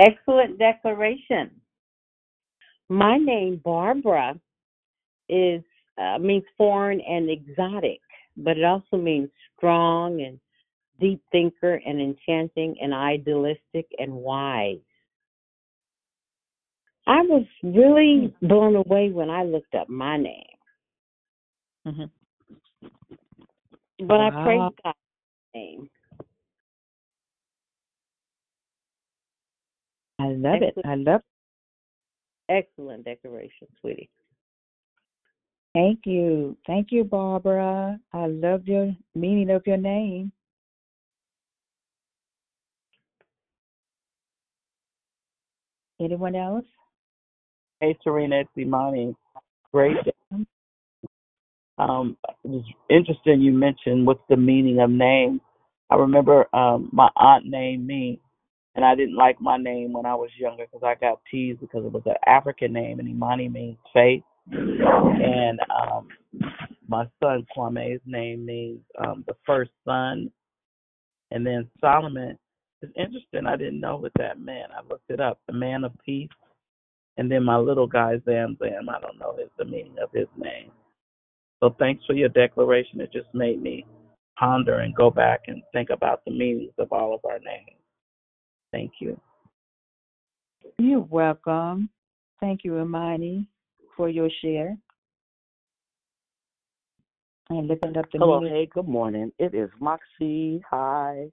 Excellent declaration. My name, Barbara, is uh, means foreign and exotic, but it also means strong and deep thinker and enchanting and idealistic and wise. I was really blown away when I looked up my name, Mhm. But I Wow. praise God's name. I love it. I love Excellent decoration, sweetie. Thank you. Thank you, Barbara. I love your meaning of your name. Anyone else? Hey, Serena, it's Imani. Great. Um, it was interesting you mentioned what's the meaning of name. I remember um, my aunt named me, and I didn't like my name when I was younger because I got teased because it was an African name, and Imani means faith. And um, my son Kwame's name means um, the first son. And then Solomon is interesting. I didn't know what that meant. I looked it up. The man of peace. And then my little guy Zam Zam. I don't know his the meaning of his name. So thanks for your declaration. It just made me ponder and go back and think about the meanings of all of our names. Thank you. You're welcome. Thank you, Imani, for your share. And lifting up the Hello, meaning. hey, good morning. It is Moxie. Hi.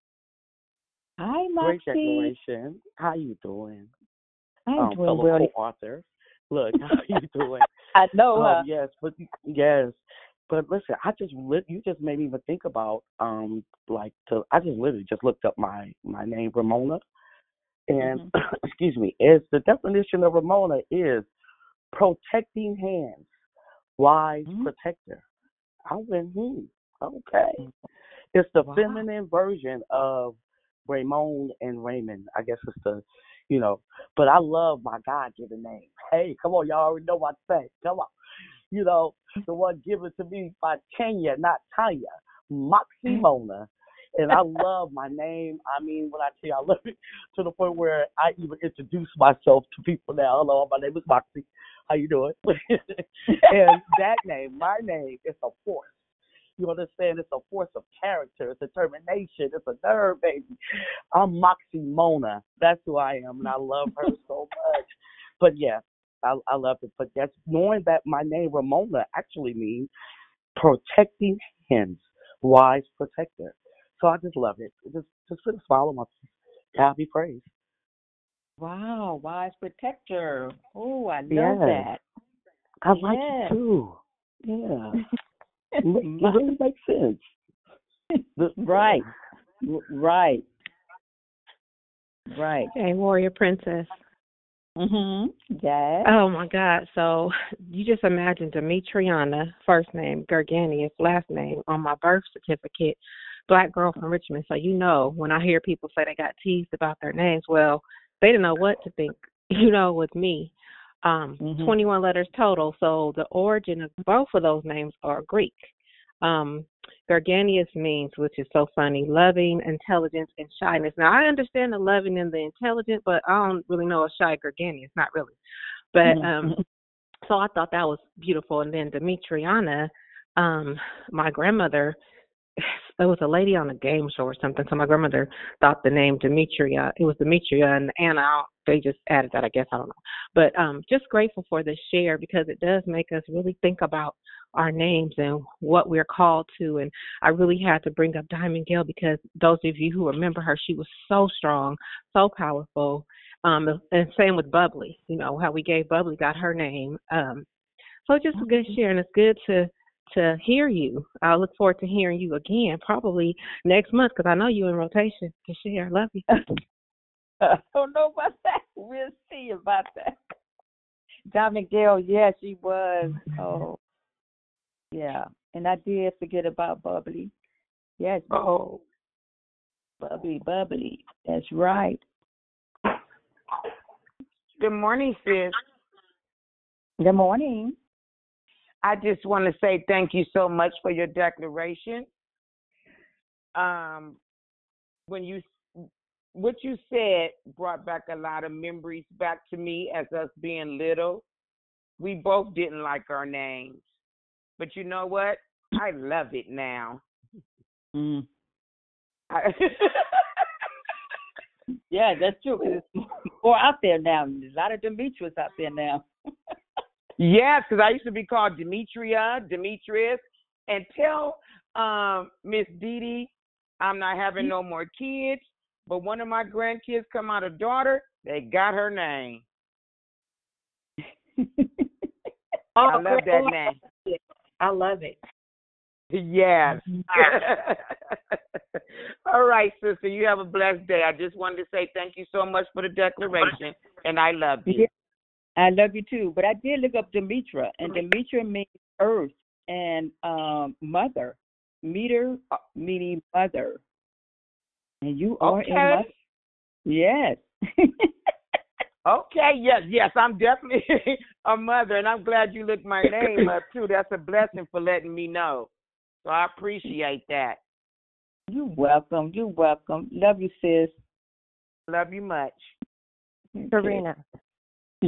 Hi, Great declaration. How are you doing? I'm um, doing fellow well. co-author. Look, how are you doing? I know, huh? yes, but yes, but listen, I just you just made me even think about um like to I just literally just looked up my my name Ramona, and Mm-hmm. excuse me, is the definition of Ramona is protecting hands, wise Mm-hmm. protector. I went, hmm, okay. It's the feminine version of Raymond and Raymond. I guess it's the, you know, but I love my God given name. Hey, come on, y'all already know what I say. Come on. You know, the one given to me by Tanya, not Tanya, Moxie Mona. And I love my name. I mean, when I tell you I love it to the point where I even introduce myself to people now. Hello, my name is Moxie. How you doing? and that name, my name, is a force. You understand? It's a force of character, it's determination, it's a nerve, baby. I'm Moxie Mona. That's who I am, and I love her so much. But yeah, I, I love it. But that's knowing that my name Ramona actually means protecting hands, wise protector. So I just love it. Just just put a smile on my face. God be praised. Wow, wise protector. Oh, I love Yes. that. I like Yes. it too. Yeah. it really makes sense. The- Right. Right. Right. Hey, Warrior Princess. Mhm. Yes. Oh my God! So you just imagine Demetriana, first name, Gerganius, last name on my birth certificate, black girl from Richmond. So you know when I hear people say they got teased about their names, well, they didn't know what to think. You know, with me, um, Mhm. 21 letters total. So the origin of both of those names are Greek. Um, Garganius means, which is so funny, loving, intelligence, and shyness. Now I understand the loving and the intelligent, but I don't really know a shy Garganius, not really. But um, so I thought that was beautiful. And then Demetriana, um, my grandmother, it was a lady on a game show or something. So my grandmother thought the name Demetria, it was Demetria and Anna. They just added that, I guess. I don't know. But um, just grateful for this share because it does make us really think about our names and what we're called to. And I really had to bring up Diamond Gale because those of you who remember her, she was so strong, so powerful. Um, and same with Bubbly, you know, how we gave Bubbly got her name. Um, so just a good share, and it's good to to hear you. I look forward to hearing you again, probably next month, because I know you're in rotation to share. Love you. I don't know about that. We'll see about that. Dominic Dale, yeah, she was. Oh, yeah. And I did forget about Bubbly. Yes. Oh. Bubbly, bubbly. That's right. Good morning, sis. Good morning. I just want to say thank you so much for your declaration. Um, when you what you said brought back a lot of memories back to me as us being little. We both didn't like our names, but you know what? I love it now. Mm. I, Yeah, that's true. 'cause it's more out there now. There's a lot of Demetrius out there now. Yes, because I used to be called Demetria, Demetrius, and tell um Miss Dee Dee I'm not having no more kids. But one of my grandkids come out a daughter, they got her name. I love that name. I love it. Yes. All right, sister. You have a blessed day. I just wanted to say thank you so much for the declaration, and I love you. Yeah, I love you too. But I did look up Demetra, and Demetra means earth and um mother. Meter uh, meaning mother. And you are Okay. a mother. Yes. Okay, yes, yes, I'm definitely a mother, and I'm glad you looked my name up too. That's a blessing for letting me know. So I appreciate that. You're welcome. You're welcome. Love you, sis. Love you much. Serena,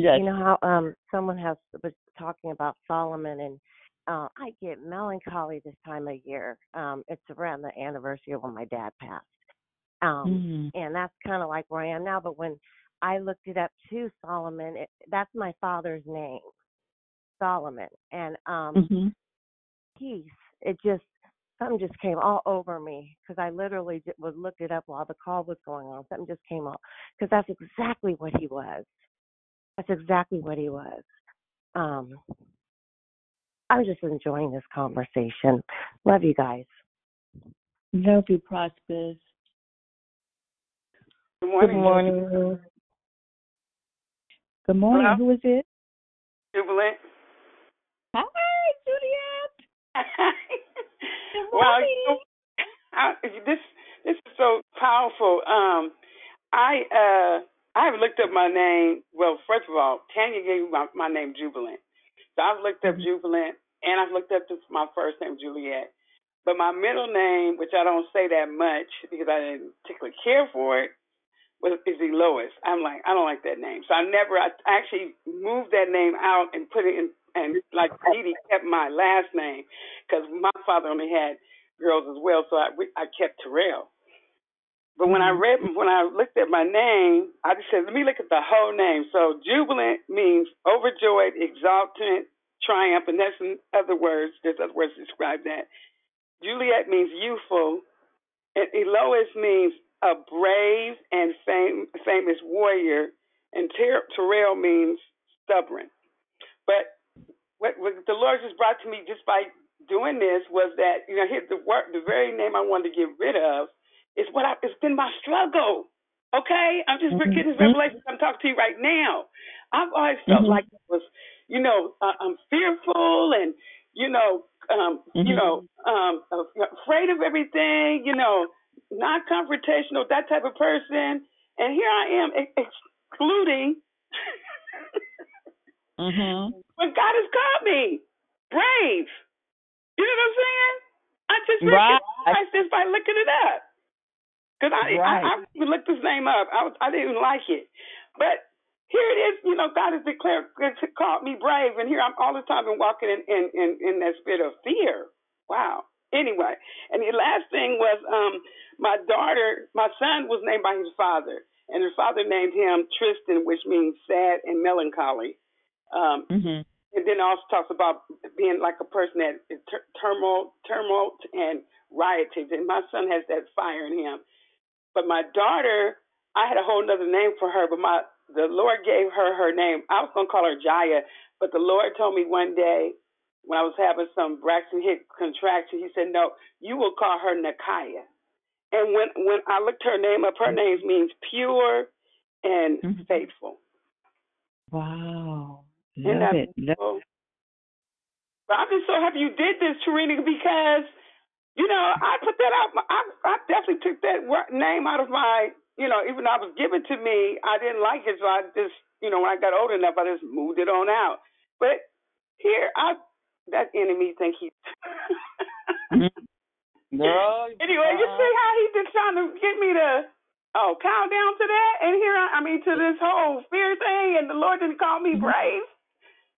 Yes. you know how um someone has was talking about Solomon and uh I get melancholy this time of year. Um it's around the anniversary of when my dad passed. Um Mhm. and that's kind of like where I am now, but when I looked it up too, Solomon, it, that's my father's name, Solomon. And um Mhm. peace. It just something just came all over me because I literally was looked it up while the call was going on. Something just came up because that's exactly what he was. That's exactly what he was. Um, I'm just enjoying this conversation. Love you guys. Love you, Prosperous. Good morning. Good morning. morning. Good morning. Hello? Who is it? Jubilant. Hi, Juliet. well, you know, I, this this is so powerful. Um, I uh I have looked up my name. Well, first of all, Tanya gave me my, my name Jubilant, so I've looked up mm-hmm. Jubilant, and I've looked up this, my first name Juliet. But my middle name, which I don't say that much because I didn't particularly care for it, was is Elois. I'm like, I don't like that name, so I never. I actually moved that name out and put it in, and like Dee kept my last name because my father only had girls as well, so I I kept Terrell. But when I mm-hmm. read, when I looked at my name, I just said, let me look at the whole name. So jubilant means overjoyed, exultant, triumph, and that's in other words. There's other words to describe that. Juliet means youthful, and Elois means a brave and fam- famous warrior, and Ter- Terrell means stubborn. But what, what the Lord just brought to me just by doing this was that you know the word, the very name I wanted to get rid of is what I, it's been my struggle. Okay, I'm just getting this revelation. I'm talking to you right now. I've always felt Mhm. like it was, you know, uh, I'm fearful and you know, um, you Mhm. know, um, afraid of everything. You know, not confrontational, that type of person. And here I am ex- excluding Mhm. But God has called me brave. You know what I'm saying? I just Right. recognized this by looking it up. Because I, Right. I I looked his name up. I was I didn't even like it, but here it is. You know, God has declared called me brave, and here I'm all the time been walking in in in, in that spirit of fear. Wow. Anyway, and the last thing was um my daughter, my son was named by his father, and his father named him Tristan, which means sad and melancholy. Um, Mhm. and then also talks about being like a person that is tur- turmoil, tumult and rioting. And my son has that fire in him. But my daughter, I had a whole other name for her, but my the Lord gave her her name. I was gonna call her Jaya, but the Lord told me one day when I was having some Braxton Hicks contraction, He said, "No, you will call her Nakaya." And when when I looked her name up, her name means pure and mm-hmm. faithful. Wow. Love it. Love? But I'm just so happy you did this, Trarina, because you know I put that out. I I definitely took that name out of my. You know, even though it was given to me, I didn't like it, so I just, you know, when I got old enough, I just moved it on out. But here, I that enemy think he. Girl, anyway, you see how he been trying to get me to oh count down to that, and here I, I mean to this whole fear thing, and the Lord didn't call me brave.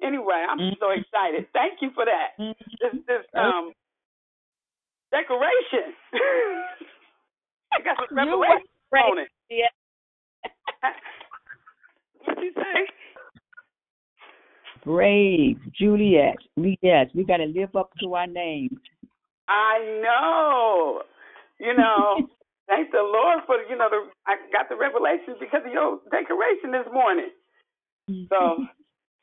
Anyway, I'm so excited. Thank you for that. This this um decoration. I got some You revelation were on it. Yeah. What'd you say? Brave, Juliet. We yes, we got to live up to our names. I know. You know, thank the Lord for you know the I got the revelation because of your decoration this morning. So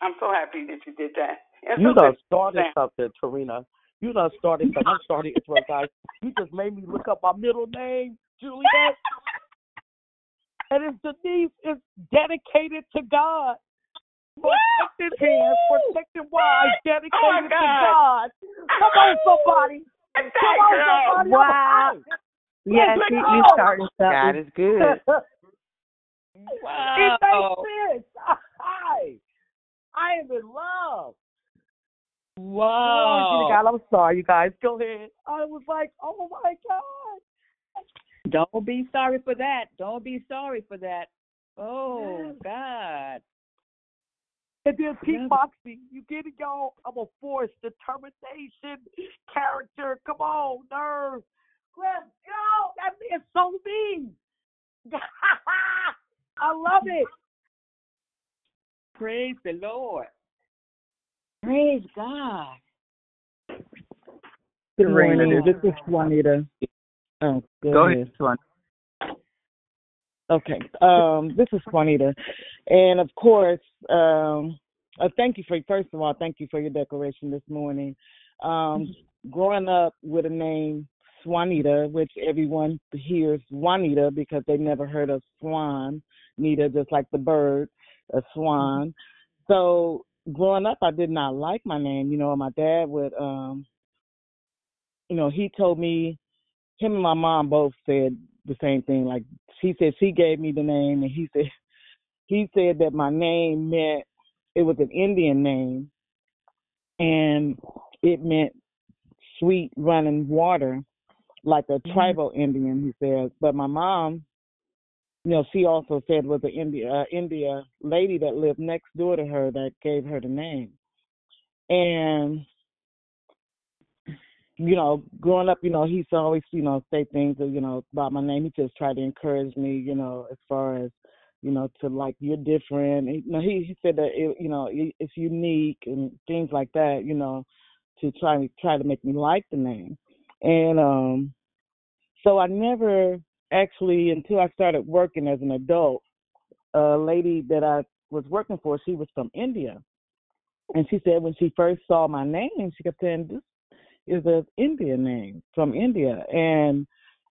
I'm so happy that you did that. And You so done good- started something, Trarina. You done started something. I'm starting to interrupt, guys. You just made me look up my middle name, Juliet. and it's Denise. It's dedicated to God. Protected hands, protected wives, dedicated Oh, my to God. God. Come on, somebody. Come on, somebody. Wow. Yes, Let's you, go. you started something. God is good. Wow. It makes sense. Hi. I am in love. Wow. To oh, God. I'm sorry, you guys. Go ahead. I was like, oh my God. Don't be sorry for that. Don't be sorry for that. Oh God. And then Moxie, you get it, y'all. I'm a force, determination, character. Come on, nerve. Let's go. That man's so mean. I love it. Praise the Lord. Praise God. Good morning. morning. This is Juanita. Oh, go, Go ahead. ahead, Okay. Um, this is Juanita. And of course, um, uh, thank you for, first of all, thank you for your declaration this morning. Um, growing up with a name, Swanita, which everyone hears Juanita because they never heard of Swan, Nita, just like the bird, a swan. So growing up, I did not like my name. You know, my dad would, um, you know, he told me, him and my mom both said the same thing. Like he said, she gave me the name, and he said, he said that my name meant it was an Indian name, and it meant sweet running water, like a tribal Indian. He says, but my mom, you know, she also said was an India uh, India lady that lived next door to her that gave her the name, and you know, growing up, you know, he's always, you know, say things, you know, about my name. He just tried to encourage me, you know, as far as, you know, to like you're different. You know, he he said that it, you know it's unique and things like that, you know, to try try to make me like the name. And um, so I never actually until I started working as an adult. A lady that I was working for, she was from India, and she said when she first saw my name, she kept saying, "This is an Indian name from India. And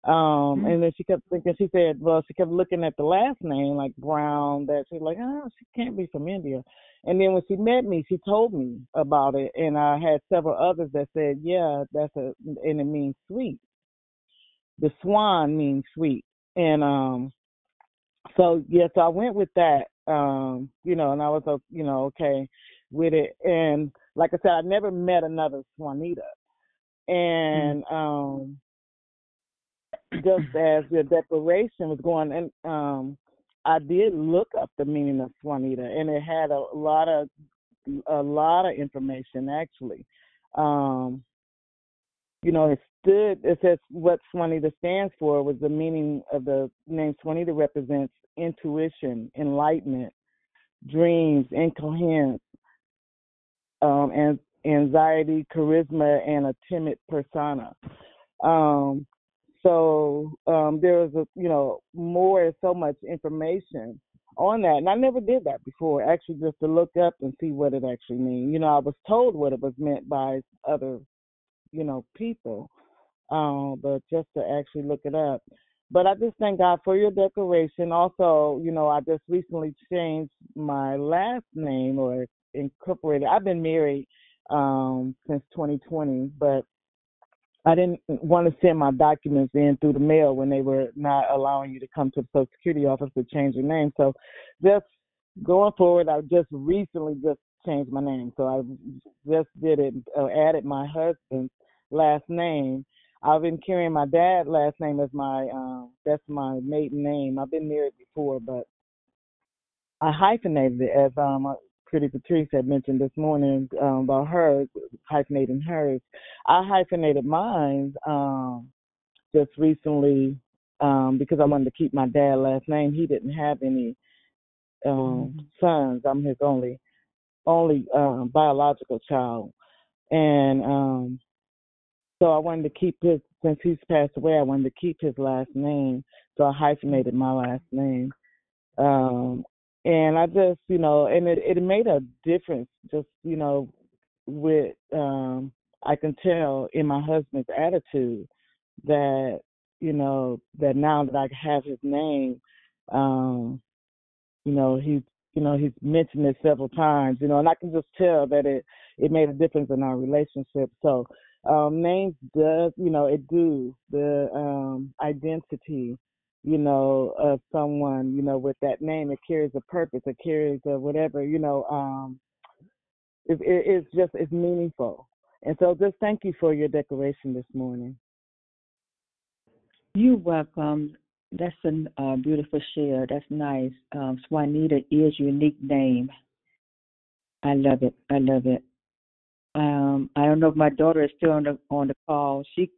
um and then she kept thinking she said, well, she kept looking at the last name, like Brown, that she's like, Oh, she can't be from India. And then when she met me, she told me about it and I had several others that said, Yeah, that's a and it means sweet. The swan means sweet. And um so yeah, so I went with that. Um, you know, and I was uh, you know, okay with it. And like I said, I never met another Swanita and um just as the declaration was going and um I did look up the meaning of Swanita and it had a lot of a lot of information actually. Um you know, it stood it says what Swanita stands for was the meaning of the name Swanita represents intuition, enlightenment, dreams, incoherence, um, and anxiety, charisma, and a timid persona. Um, so um, there was a you know more so much information on that, and I never did that before. Actually, just to look up and see what it actually means. You know, I was told what it was meant by other you know people, um, but just to actually look it up. But I just thank God for your declaration. Also, you know, I just recently changed my last name or incorporated. I've been married um since 2020, but I didn't want to send my documents in through the mail when they were not allowing you to come to the Social Security office to change your name. So just going forward, I just recently just changed my name. So I just did it, uh, added my husband's last name. I've been carrying my dad's last name as my, um, that's my maiden name. I've been married before, but I hyphenated it as um uh, Pretty Patrice had mentioned this morning um, about her hyphenating hers. I hyphenated mine um just recently um because I wanted to keep my dad last name. He didn't have any um sons. I'm his only only um biological child. And um so I wanted to keep his since he's passed away, I wanted to keep his last name. So I hyphenated my last name. Um and I just, you know, and it it made a difference just, you know, with um I can tell in my husband's attitude that, you know, that now that I have his name, um, you know, he's you know, he's mentioned it several times, you know, and I can just tell that it it made a difference in our relationship. So um names does, you know, it do the um identity you know, of someone, you know, with that name. It carries a purpose. It carries a whatever, you know. Um, it, it, it's just it's meaningful. And so, just thank you for your declaration this morning. You're welcome. That's a uh, beautiful share. That's nice. Um, Swanita is unique name. I love it. I love it. Um, I don't know if my daughter is still on the on the call. She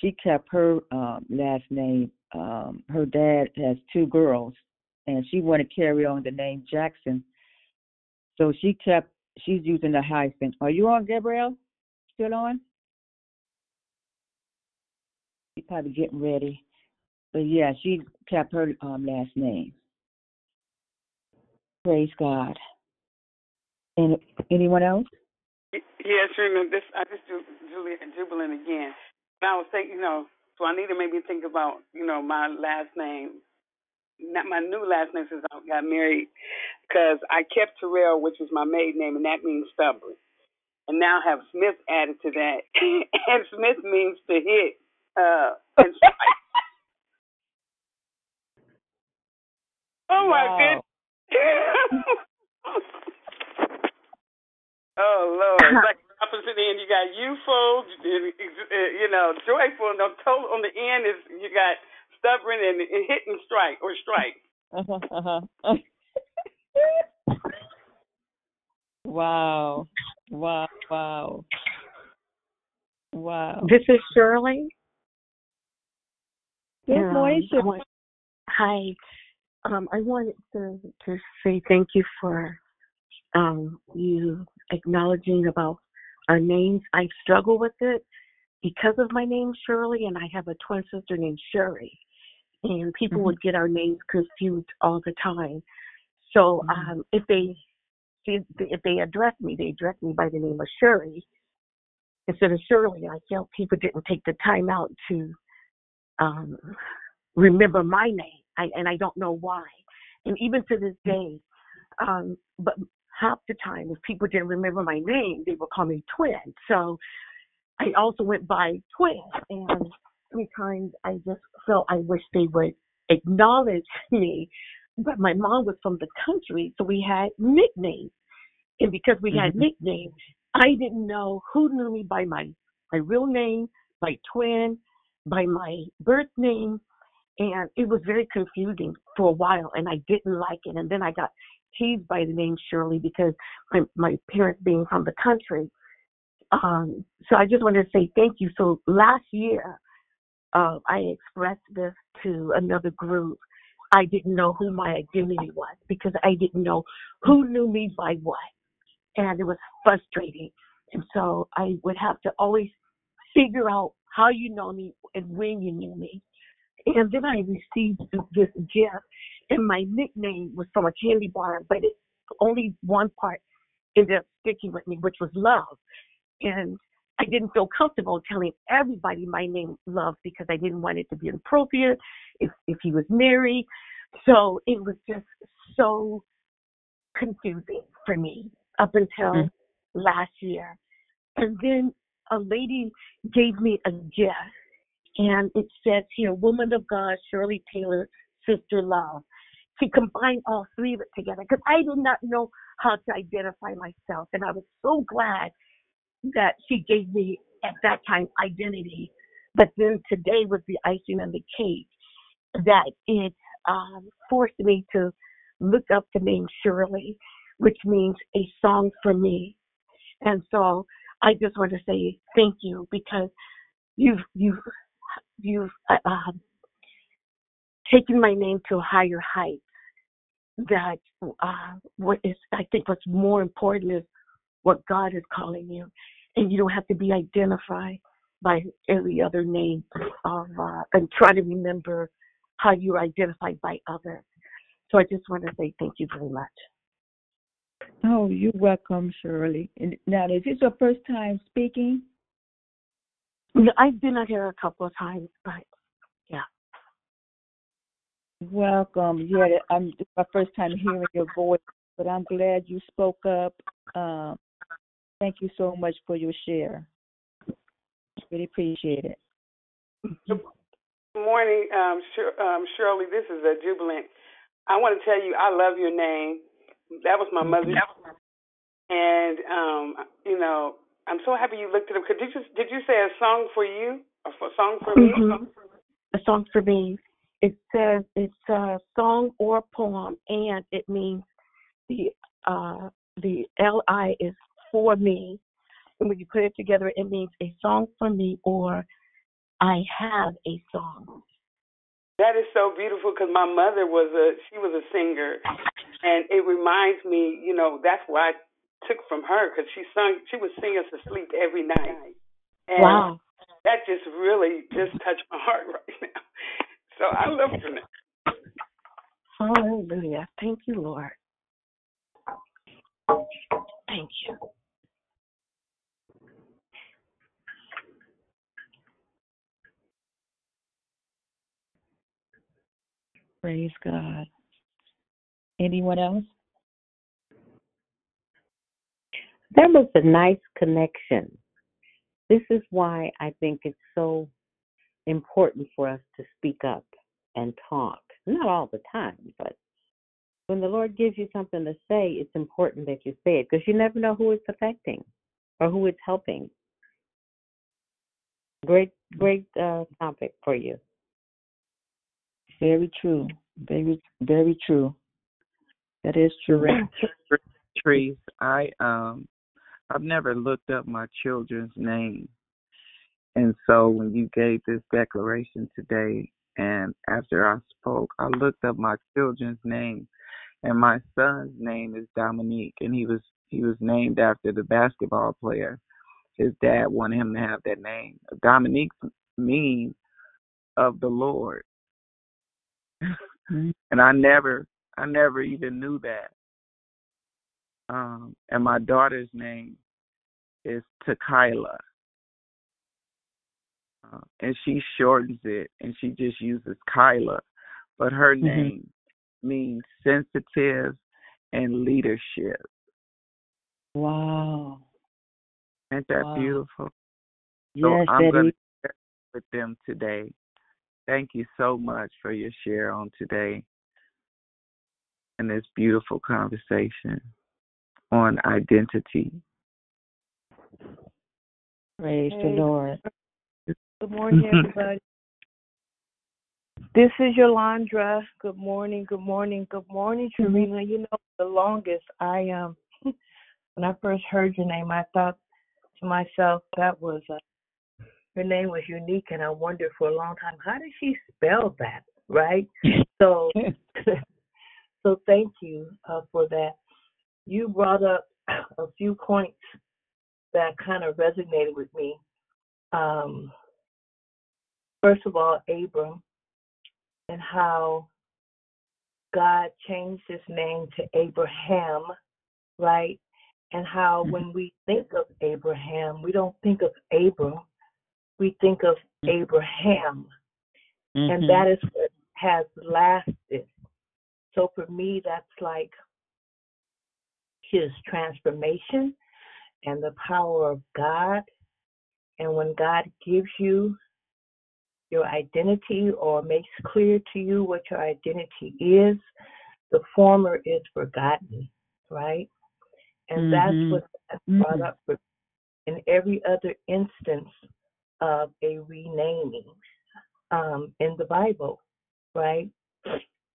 she kept her um, last name. Um, her dad has two girls, and she wanted to carry on the name Jackson. So she kept. She's using the hyphen. Are you on, Gabrielle? Still on? She's probably getting ready. But yeah, she kept her um, last name. Praise God. And anyone else? Yes, Trina, this I just do Julia Jubilant again. And I was thinking, you know, so I need to maybe think about, you know, my last name, not my new last name since I got married, because I kept Terrell, which is my maiden name, and that means stubborn. And now have Smith added to that, and Smith means to hit. Uh, and strike. Oh my Wow. goodness. oh Lord, it's like opposite end. You got youthful, uh, you know, joyful, and the total on the end is you got stubborn and, and hit and strike or strike. Uh-huh, uh-huh. wow. Wow. Wow. Wow. This is Shirley. Good morning, Um, Hi. Um, I wanted to, to say thank you for um, you acknowledging about our names. I struggle with it because of my name Shirley, and I have a twin sister named Sherry, and people would get our names confused all the time. So um, if they if they address me, they address me by the name of Sherry instead of Shirley. I felt people didn't take the time out to um, remember my name, I, and I don't know why. And even to this day, um, but half the time, if people didn't remember my name, they would call me Twin. So I also went by Twin, and sometimes I just felt I wish they would acknowledge me. But my mom was from the country, so we had nicknames, and because we had nicknames, I didn't know who knew me by my my real name, by twin, by my birth name, and it was very confusing for a while, and I didn't like it. And then I got teased by the name Shirley because my my parents being from the country. Um, so I just wanted to say thank you. So last year, uh, I expressed this to another group. I didn't know who my identity was because I didn't know who knew me by what, and it was frustrating. And so I would have to always figure out how you know me and when you knew me. And then I received this gift, and my nickname was from a candy bar, but it, only one part ended up sticking with me, which was love. And I didn't feel comfortable telling everybody my name love because I didn't want it to be inappropriate if if he was married. So it was just so confusing for me up until mm. last year. And then a lady gave me a gift and it says here, Woman of God, Shirley Taylor, Sister Love. She combined all three of it together because I did not know how to identify myself. And I was so glad that she gave me at that time identity. But then today was the icing on the cake that it um, forced me to look up the name Shirley, which means a song for me. And so I just want to say thank you because you've you've you've uh, um, taken my name to a higher height. That uh, what is I think what's more important is what God is calling you, and you don't have to be identified by every other name of uh, and try to remember how you're identified by others. So I just want to say thank you very much. Oh, you're welcome, Shirley. And now, is this your first time speaking? No, I've been out here a couple of times, but yeah. Welcome. Yeah, I'm this is my first time hearing your voice, but I'm glad you spoke up. Um, thank you so much for your share. Really appreciate it. Good morning, um, Shir- um, Shirley. This is a jubilant. I want to tell you, I love your name. That was my mother's, and um, you know, I'm so happy you looked it up. Could you just did you say a song for you? A f- song for me? Mhm. A song for me. It says it's a song or poem, and it means the uh the L I is for me. And when you put it together, it means a song for me or I have a song. That is so beautiful because my mother was a she was a singer, and it reminds me, you know, that's why took from her because she sung she would sing us to sleep every night. And Wow. That just really just touched my heart right now. So I love your name. Hallelujah. Thank you, Lord. Thank you. Praise God. Anyone else? There was a nice connection. This is why I think it's so important for us to speak up and talk. Not all the time, but when the Lord gives you something to say, it's important that you say it because you never know who it's affecting or who it's helping. Great, great uh, topic for you. Very true. Very, very true. That is true. Trees, I um I've never looked up my children's name. And so when you gave this declaration today and after I spoke, I looked up my children's name and my son's name is Dominique and he was he was named after the basketball player. His dad wanted him to have that name. Dominique means of the Lord. Mm-hmm. and I never I never even knew that. Um, and my daughter's name is Takila. Uh, and she shortens it and she just uses Kyla. But her Mhm. name means sensitive and leadership. Wow. Isn't that Wow. beautiful? So Yes, I'm going to share with them today. Thank you so much for your share on today and this beautiful conversation on identity. Praise the Lord. Good morning, everybody. This is Yolandra. Good morning, good morning, good morning, Serena. You know, the longest I um when I first heard your name, I thought to myself that was uh, her name was unique, and I wondered for a long time how did she spell that, right? So, so thank you uh, for that. You brought up a few points that kind of resonated with me. Um, first of all, Abram and how God changed his name to Abraham, right? And how when we think of Abraham, we don't think of Abram, we think of Abraham. And Mhm. that is what has lasted. So for me, that's like his transformation and the power of God. And when God gives you your identity or makes clear to you what your identity is, the former is forgotten, right? And that's Mhm. what that's brought up for in every other instance of a renaming um, in the Bible, right?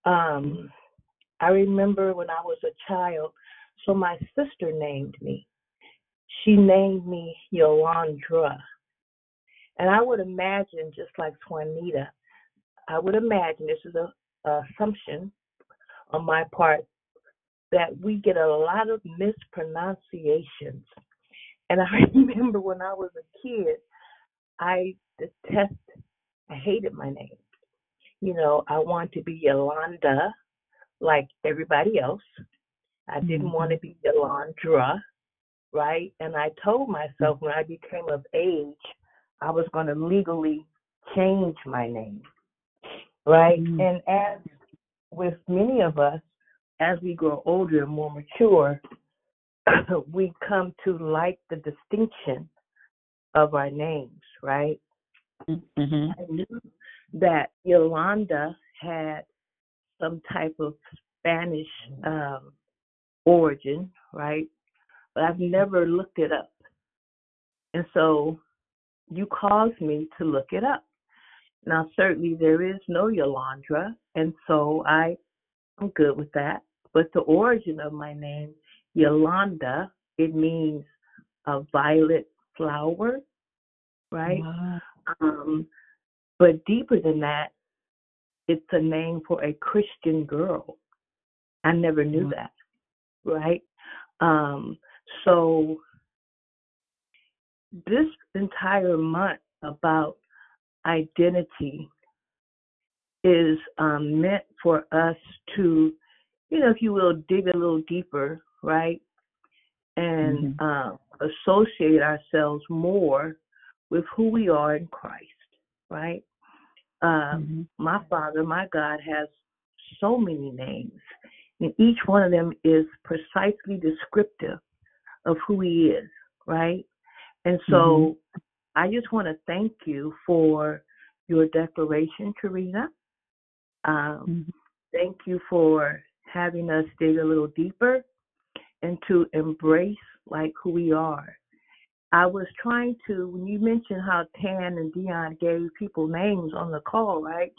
Um, I remember when I was a child, so my sister named me. She named me Yolandra. And I would imagine, just like Juanita, I would imagine this is a, a assumption on my part that we get a lot of mispronunciations. And I remember when I was a kid, I detest, I hated my name. You know, I want to be Yolanda like everybody else. I didn't want to be Yolandra, right? And I told myself when I became of age, I was going to legally change my name, right? And as with many of us, as we grow older and more mature, we come to like the distinction of our names, right? Mhm. I knew that Yolanda had some type of Spanish um, origin, right? But I've never looked it up. And so you caused me to look it up. Now, certainly there is no Yolandra, and so I, I'm good with that. But the origin of my name, Yolanda, it means a violet flower, right? Wow. Um, but deeper than that, it's a name for a Christian girl. I never knew Wow. that, right? Um, so this entire month about identity is um, meant for us to, you know, if you will, dig a little deeper, right? And uh, associate ourselves more with who we are in Christ, right? Um, My Father, my God, has so many names, and each one of them is precisely descriptive of who He is, right? And so mm-hmm. I just want to thank you for your declaration, Trarina. Um, mm-hmm. Thank you for having us dig a little deeper and to embrace like who we are. I was trying to when you mentioned how Tan and Dion gave people names on the call, right?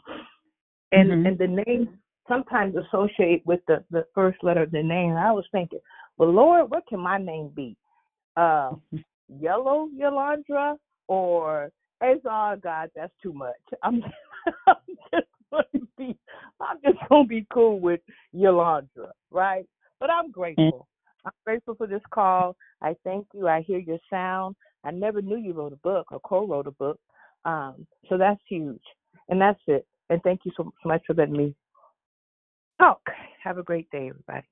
And mm-hmm. and the names sometimes associate with the the first letter of the name. And I was thinking, well, Lord, what can my name be? Uh, Yellow Yolandra or Azar? God, that's too much. I'm, I'm just gonna be I'm just gonna be cool with Yolandra, right? But I'm grateful. I'm grateful for this call. I thank you. I hear your sound. I never knew you wrote a book or co-wrote a book. Um, so that's huge. And that's it. And thank you so much for letting me talk. Have a great day, everybody.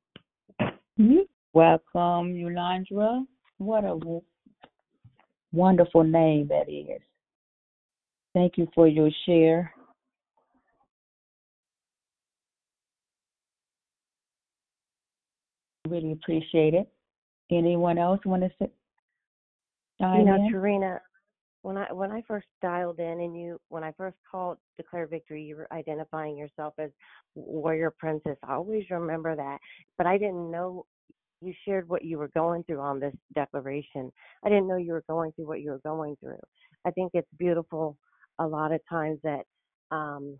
Mm-hmm. Welcome, Yolandra. What a wonderful name that is. Thank you for your share. Really appreciate it. Anyone else want to sit? You know, in? Trarina, when I when I first dialed in and you when I first called Declare Victory, you were identifying yourself as Warrior Princess. I always remember that. But I didn't know you shared what you were going through on this declaration. I didn't know you were going through what you were going through. I think it's beautiful a lot of times that um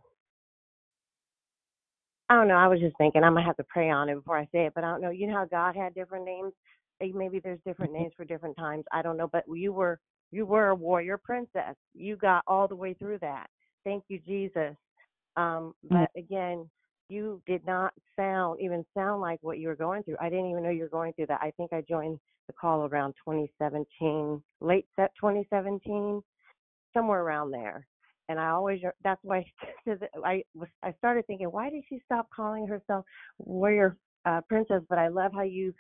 I don't know, I was just thinking I'm gonna have to pray on it before I say it, but I don't know. You know how God had different names? Eh, Maybe there's different names for different times. I don't know, but you were you were a warrior princess. You got all the way through that. Thank you, Jesus. Um, but again, you did not sound even sound like what you were going through. I didn't even know you were going through that. I think I joined the call around 2017, late set 2017, somewhere around there. And I always that's why I was I started thinking, why did she stop calling herself warrior uh, princess? But I love how you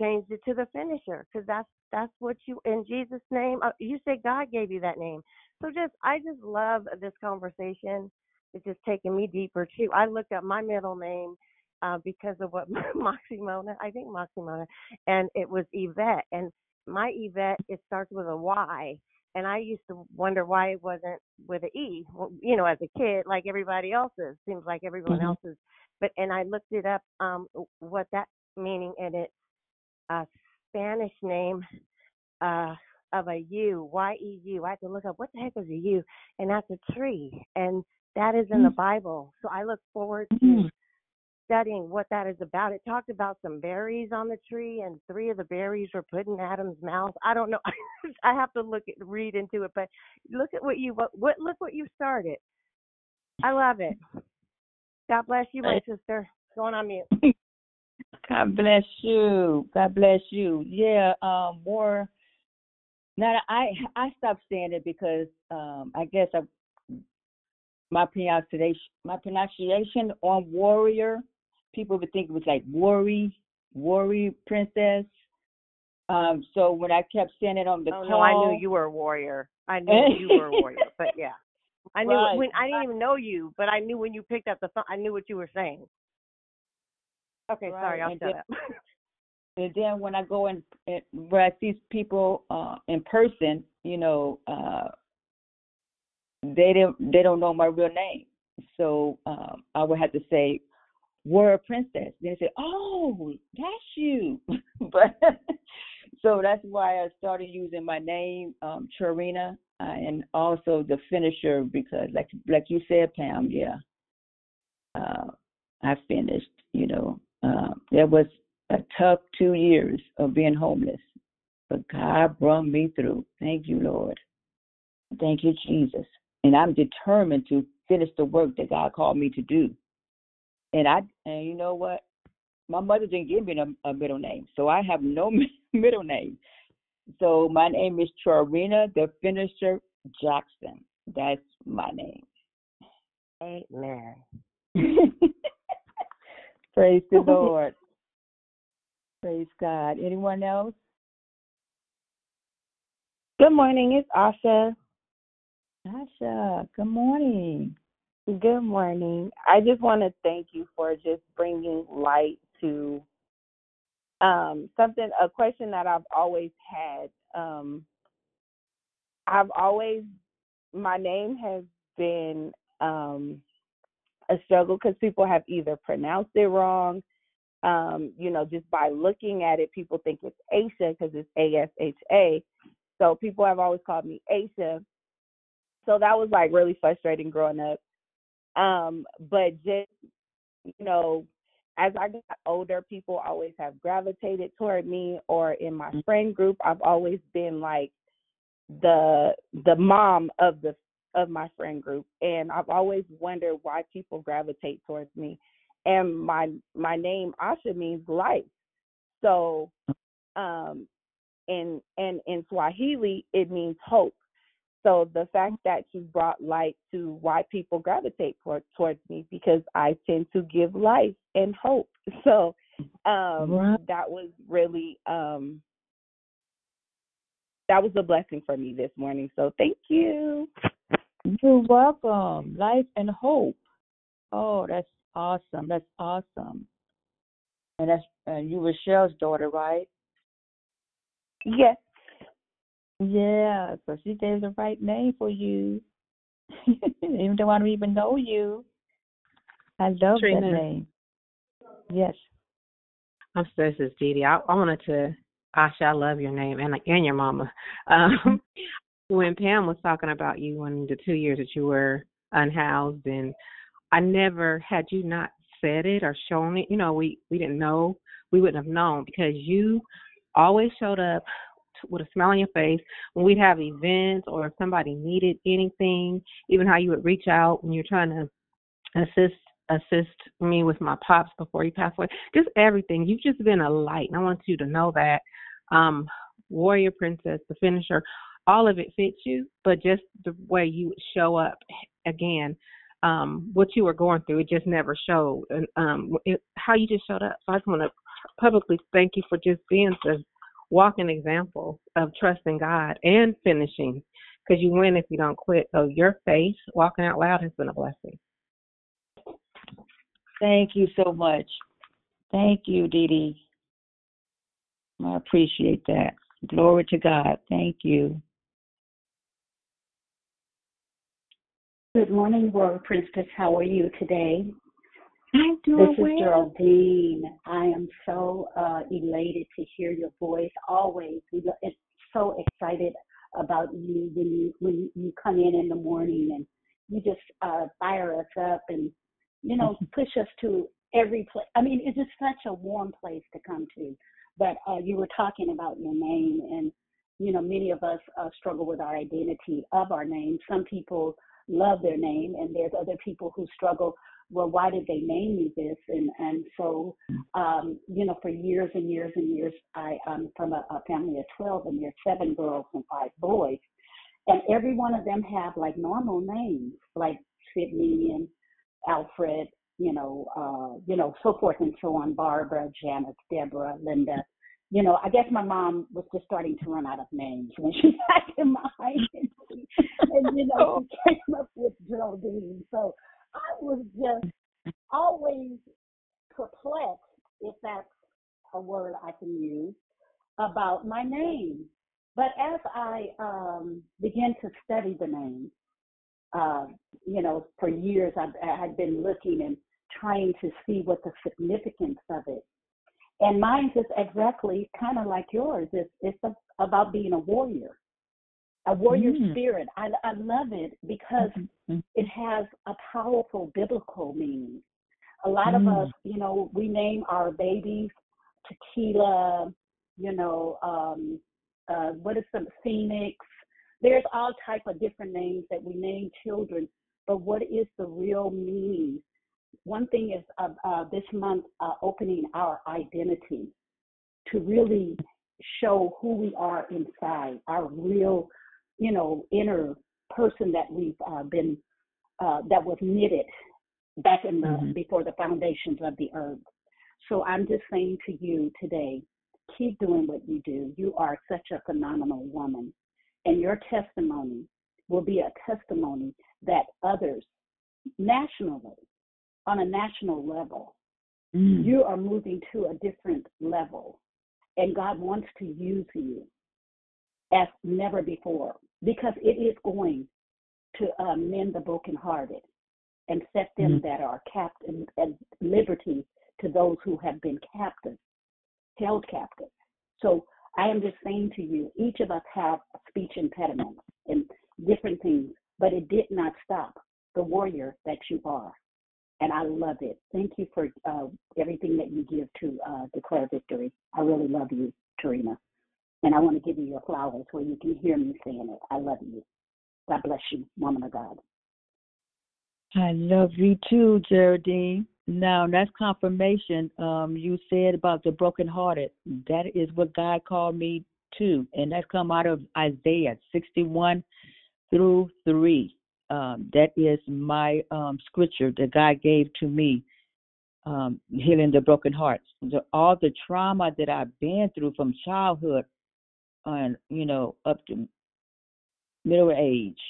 changed it to the finisher because that's that's what you in Jesus name uh, you say God gave you that name. So just I just love this conversation. It's just taking me deeper too. I looked up my middle name uh, because of what Moxie Mona I think Moxie Mona and it was Yvette and my Yvette it starts with a Y and I used to wonder why it wasn't with an E well, you know as a kid like everybody else's seems like everyone Mhm. else's. But and I looked it up um what that meaning and it a Spanish name uh, of a U, Y E U. I had to look up what the heck is a U, and that's a tree, and that is in the Bible. So I look forward to studying what that is about. It talked about some berries on the tree, and three of the berries were put in Adam's mouth. I don't know. I have to look at read into it, but look at what you what, what look what you started. I love it. God bless you, my sister. Going on mute. God bless you. God bless you. Yeah, um, more. Now I I stopped saying it because um I guess I my pronunciation my pronunciation on warrior people would think it was like worry worry princess. Um, so when I kept saying it on the oh call, no, I knew you were a warrior. I knew you were a warrior, but yeah, I knew Right, when I didn't even know you, but I knew when you picked up the phone, I knew what you were saying. Okay, sorry, I'll and shut then- up. And then when I go in, in where I see people uh, in person, you know, uh, they don't they don't know my real name. So um, I would have to say, "We're a Princess." They say, "Oh, that's you." but so that's why I started using my name, um, Trarina, uh, and also the finisher because, like like you said, Pam, yeah, uh, I finished. You know, uh, there was a tough two years of being homeless, but God brought me through. Thank you, Lord. Thank you, Jesus. And I'm determined to finish the work that God called me to do. And I, and you know what? My mother didn't give me a, a middle name, so I have no middle name. So my name is Trarina the Finisher Jackson. That's my name. Amen. Praise the Lord. Praise God. Anyone else? Good morning. It's Asha. Asha, good morning. Good morning. I just want to thank you for just bringing light to um, something, a question that I've always had. Um, I've always, my name has been um, a struggle because people have either pronounced it wrong. Um, you know, just by looking at it, people think it's Aisha because it's A S H A. So people have always called me Aisha. So that was like really frustrating growing up. Um, but just, you know, as I got older, people always have gravitated toward me or in my friend group, I've always been like the the mom of the of my friend group and I've always wondered why people gravitate towards me. And my my name Asha means life. So um in and in Swahili it means hope. So the fact that you brought light to why people gravitate toward, towards me because I tend to give life and hope. So um that was really um that was a blessing for me this morning. So thank you. You're welcome. Life and hope. Oh, that's awesome. That's awesome. And that's and you Rochelle's daughter, right? Yes. Yeah, so she gave the right name for you. even though I don't even know you. I love Trina. that name. Yes. I'm so this is Dee. I, I wanted to, Asha, I love your name and and your mama. Um, when Pam was talking about you and the two years that you were unhoused, and I never had you not said it or shown it. You know, we we didn't know, we wouldn't have known because you always showed up with a smile on your face when we'd have events or if somebody needed anything. Even how you would reach out when you're trying to assist assist me with my pops before he passed away. Just everything. You've just been a light, and I want you to know that. Um, Warrior Princess, the finisher, all of it fits you, but just the way you show up again, um, what you were going through, it just never showed. And um, it, how you just showed up. So I just want to publicly thank you for just being the walking example of trusting God and finishing, because you win if you don't quit. So your faith, walking out loud, has been a blessing. Thank you so much. Thank you, Dee Dee. I appreciate that. Glory to God. Thank you. Good morning, World Princess. How are you today? I'm This doing is well. Geraldine. I am so uh, elated to hear your voice. Always, we lo- it's so excited about you when you when you come in in the morning and you just uh, fire us up and you know push us to every place. I mean, it's just such a warm place to come to. But uh, you were talking about your name, and you know, many of us uh, struggle with our identity of our name. Some people love their name, and there's other people who struggle. Well, why did they name me this? And and so, um, you know, for years and years and years, I am from a, a family of twelve, and there's seven girls and five boys, and every one of them have like normal names, like Sydney and Alfred, you know, uh, you know, so forth and so on. Barbara, Janice, Deborah, Linda. You know, I guess my mom was just starting to run out of names when she got in my identity, and you know, she came up with Geraldine. So I was just always perplexed, if that's a word I can use, about my name. But as I um, began to study the name, uh, you know, for years I've, I had been looking and trying to see what the significance of it. And mine is exactly kind of like yours. It's, it's a, about being a warrior, a warrior Mm. spirit. I, I love it because Mhm. it has a powerful biblical meaning. A lot of Mm. us, you know, we name our babies Tequila, you know, um, uh, what is some Phoenix. There's all type of different names that we name children, but what is the real meaning? One thing is uh, uh, this month uh, opening our identity to really show who we are inside, our real, you know, inner person that we've uh, been uh, that was knitted back in the Mhm. before the foundations of the earth. So I'm just saying to you today, keep doing what you do. You are such a phenomenal woman, and your testimony will be a testimony that others nationally, on a national level, Mm. you are moving to a different level, and God wants to use you as never before because it is going to uh, mend the brokenhearted and set them Mhm. that are captive and liberty to those who have been captive, held captive. So I am just saying to you, each of us have speech impediments and different things, but it did not stop the warrior that you are. And I love it. Thank you for uh, everything that you give to uh, declare victory. I really love you, Trarina. And I want to give you your flowers where you can hear me saying it. I love you. God bless you, woman of God. I love you too, Geraldine. Now that's confirmation. Um, you said about the brokenhearted. That is what God called me to, and that's come out of Isaiah 61 through 3. Um, that is my um, scripture that God gave to me, um, healing the broken hearts. The, all the trauma that I've been through from childhood and, you know, up to middle age.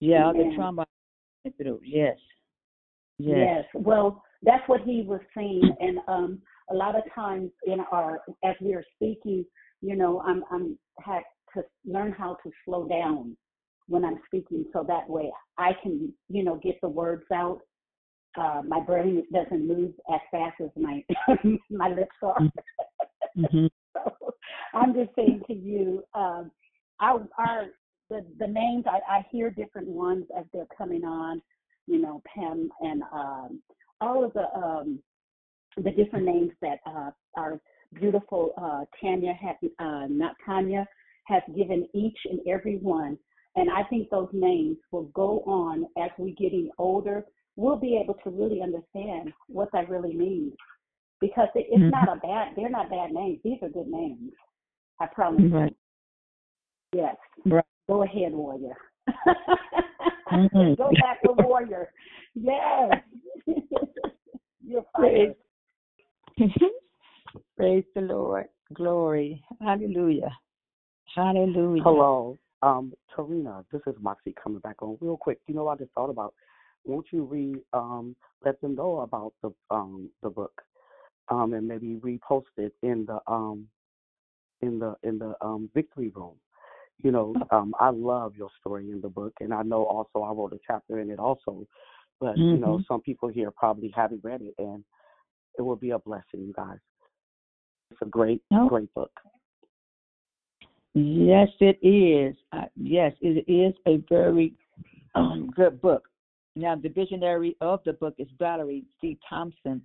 Yeah, all the trauma I've been through. Yes. Yes. Yes. Well, that's what he was saying, and um, a lot of times in our as we are speaking, you know, I'm I'm had to learn how to slow down when I'm speaking, so that way I can, you know, get the words out. Uh, my brain doesn't move as fast as my my lips are. Mhm. so I'm just saying to you, um, our our the the names I, I hear different ones as they're coming on, you know, Pam and um, all of the um, the different names that uh, our beautiful uh, Tanya had, uh, not Tanya, has given each and every one. And I think those names will go on as we're getting older. We'll be able to really understand what that really means because it, it's Mhm. not a bad. They're not bad names. These are good names. I promise. Right. Yes. Right. Go ahead, warrior. Mhm. Go back to warrior. Yes. You're Praise. fired. Praise the Lord. Glory. Hallelujah. Hallelujah. Hello, um, Trarina. This is Moxie coming back on real quick. You know, I just thought about. Won't you read? Um, let them know about the um the book, um, and maybe repost it in the um in the in the um victory room. You know, um, I love your story in the book, and I know also I wrote a chapter in it also. But you know, Mhm. some people here probably haven't read it, and it will be a blessing, you guys. It's a great, Oh. great book. Yes, it is. Uh, yes, it is a very um, good book. Now, the visionary of the book is Valerie C. Thompson.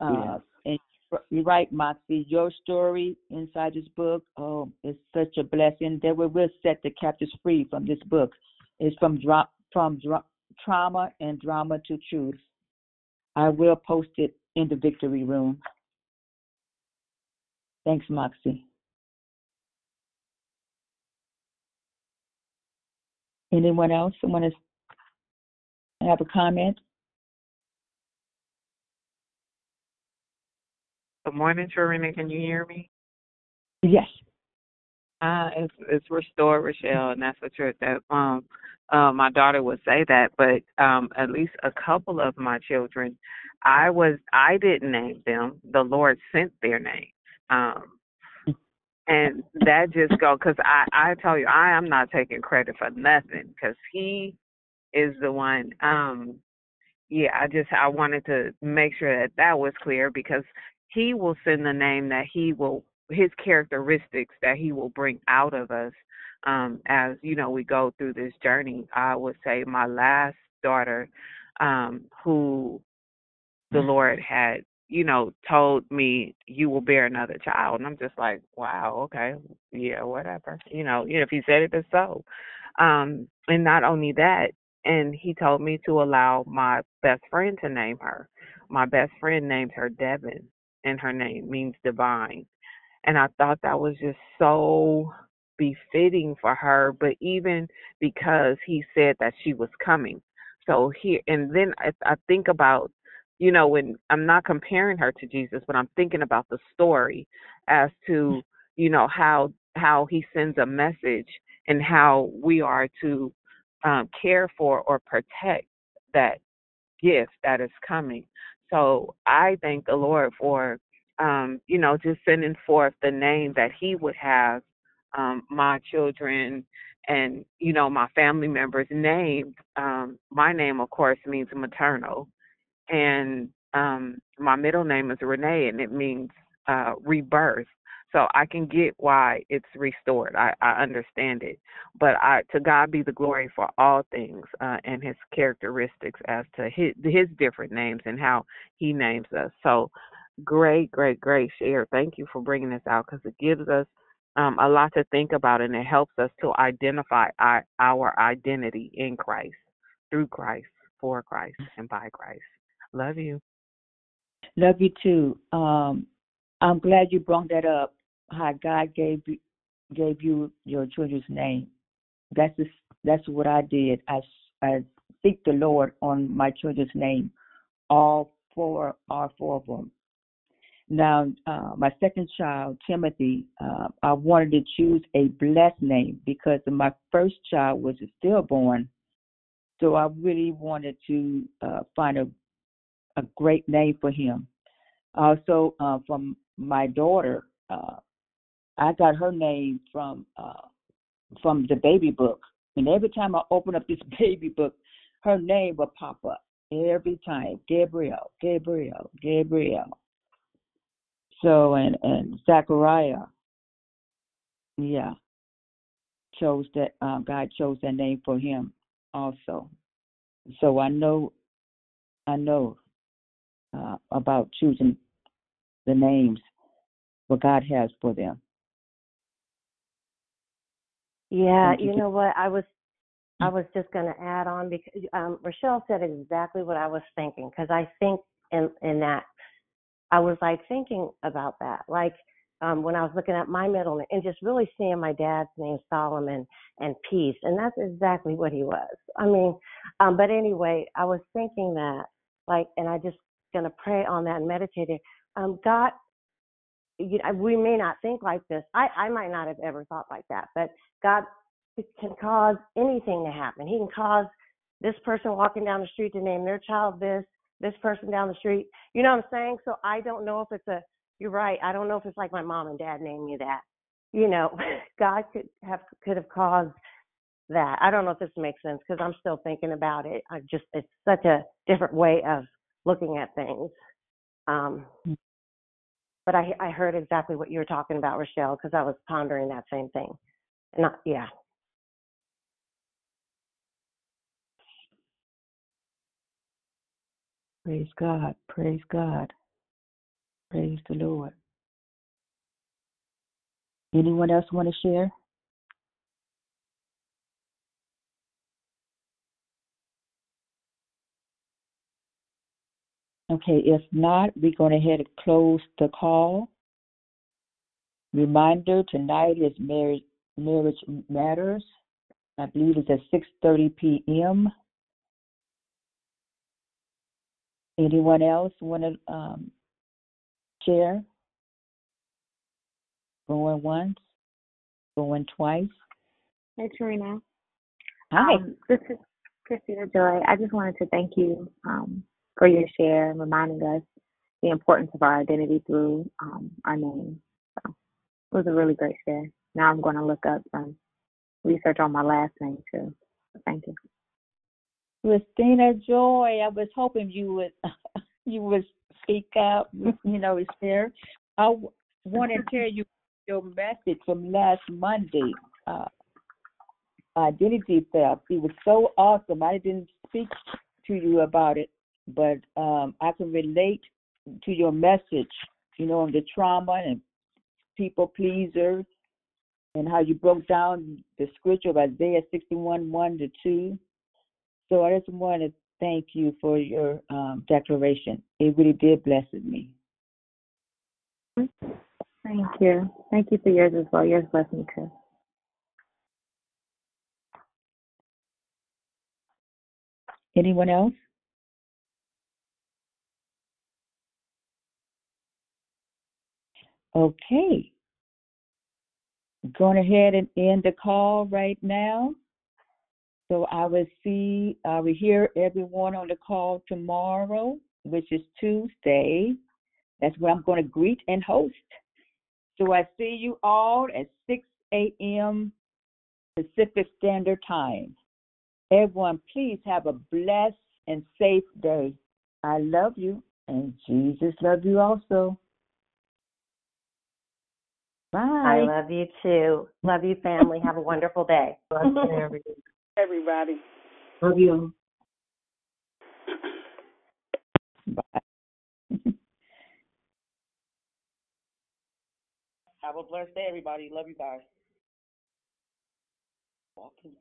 Uh, And you're right, Moxie. Your story inside this book, oh, it's such a blessing. That we will set the captives free from this book. It's from dra- from dra- trauma and drama to truth. I will post it in the victory room. Thanks, Moxie. Anyone else want to have a comment? Good morning, Trarina. Can you hear me? Yes. Uh, it's it's restored, Rochelle, and that's the truth. That um, uh, my daughter would say that, but um, at least a couple of my children, I was I didn't name them. The Lord sent their names. Um, and that just go because I I tell you I am not taking credit for nothing because He is the one. Um, yeah, I just I wanted to make sure that that was clear because he will send the name that he will his characteristics that he will bring out of us um as you know we go through this journey i would say my last daughter um who the lord had you know told me you will bear another child. And i'm just like wow okay yeah whatever you know you know if he said it it's so. Um and not only that and he told me to allow my best friend to name her. My best friend named her devin and her name means divine. And I thought that was just so befitting for her, but even because he said that she was coming. So here, and then I, I think about, you know, when I'm not comparing her to Jesus, but I'm thinking about the story as to, you know, how how he sends a message and how we are to um, care for or protect that gift that is coming. So I thank the Lord for um, you know, just sending forth the name that he would have um, my children and, you know, my family members named. Um, my name, of course, means maternal. And um, my middle name is Renee, and it means uh, rebirth. So I can get why it's restored. I, I understand it. But I, to God be the glory for all things uh, and his characteristics as to his, his different names and how he names us. So Great, great, great share. Thank you for bringing this out because it gives us um, a lot to think about and it helps us to identify our, our identity in Christ, through Christ, for Christ, and by Christ. Love you. Love you too. Um, I'm glad you brought that up. How God gave you, gave you your children's name. That's just, that's what I did. I I seek the Lord on my children's name. All four, all four of them. Now, uh, my second child, Timothy, uh, I wanted to choose a blessed name because my first child was a stillborn. So I really wanted to uh, find a, a great name for him. Also, uh, from my daughter, uh, I got her name from uh, from the baby book, and every time I open up this baby book, her name will pop up every time. Gabriel, Gabriel, Gabriel. So and and Zachariah, yeah, chose that um, God chose that name for him also. So I know, I know uh, about choosing the names what God has for them. Yeah, you you. know what? I was I was just going to add on because um, Rochelle said exactly what I was thinking because I think in in that I was like thinking about that, like um, when I was looking at my middle name and just really seeing my dad's name Solomon and Peace, and that's exactly what he was. I mean, um, but anyway, I was thinking that, like, and I just gonna pray on that and meditate it. Um, God, you know, we may not think like this. I I might not have ever thought like that, but God can cause anything to happen. He can cause this person walking down the street to name their child this, this person down the street. You know what I'm saying? So I don't know if it's a you're right. I don't know if it's like my mom and dad named me that. You know, God could have could have caused that. I don't know if this makes sense because I'm still thinking about it. I just it's such a different way of looking at things. Um, but I I heard exactly what you were talking about, Rochelle, because I was pondering that same thing. And I, yeah, Praise God. Praise God. Praise the Lord. Anyone else want to share? Okay, if not, we're going ahead and close the call. Reminder tonight is marriage marriage matters. I believe it's at 6:30 p.m. Anyone else want to um, share? Going once, going twice. Hey, Trina. Hi. Um, this is Christina Joy. I just wanted to thank you um, for your share and reminding us the importance of our identity through um, our name. So it was a really great share. Now I'm going to look up some research on my last name too. Thank you. Christina Joy, I was hoping you would you would speak up, you know, share. I want to tell you your message from last Monday, uh, identity theft. It was so awesome. I didn't speak to you about it, but um, I can relate to your message, you know, on the trauma and people pleaser and how you broke down the scripture of Isaiah 61, 1 to 2. So I just want to thank you for your um, declaration. It really did bless me. Thank you. Thank you for yours as well. Yours blessed me too. Anyone else? Okay. Going ahead and end the call right now. So I will see, I will hear everyone on the call tomorrow, which is Tuesday. That's where I'm going to greet and host. So I see you all at 6 a.m. Pacific Standard Time. Everyone, please have a blessed and safe day. I love you, and Jesus love you also. Bye. I love you too. Love you, family. Have a wonderful day. Everybody. Love you. Bye. Have a blessed day, everybody. Love you guys. Walking.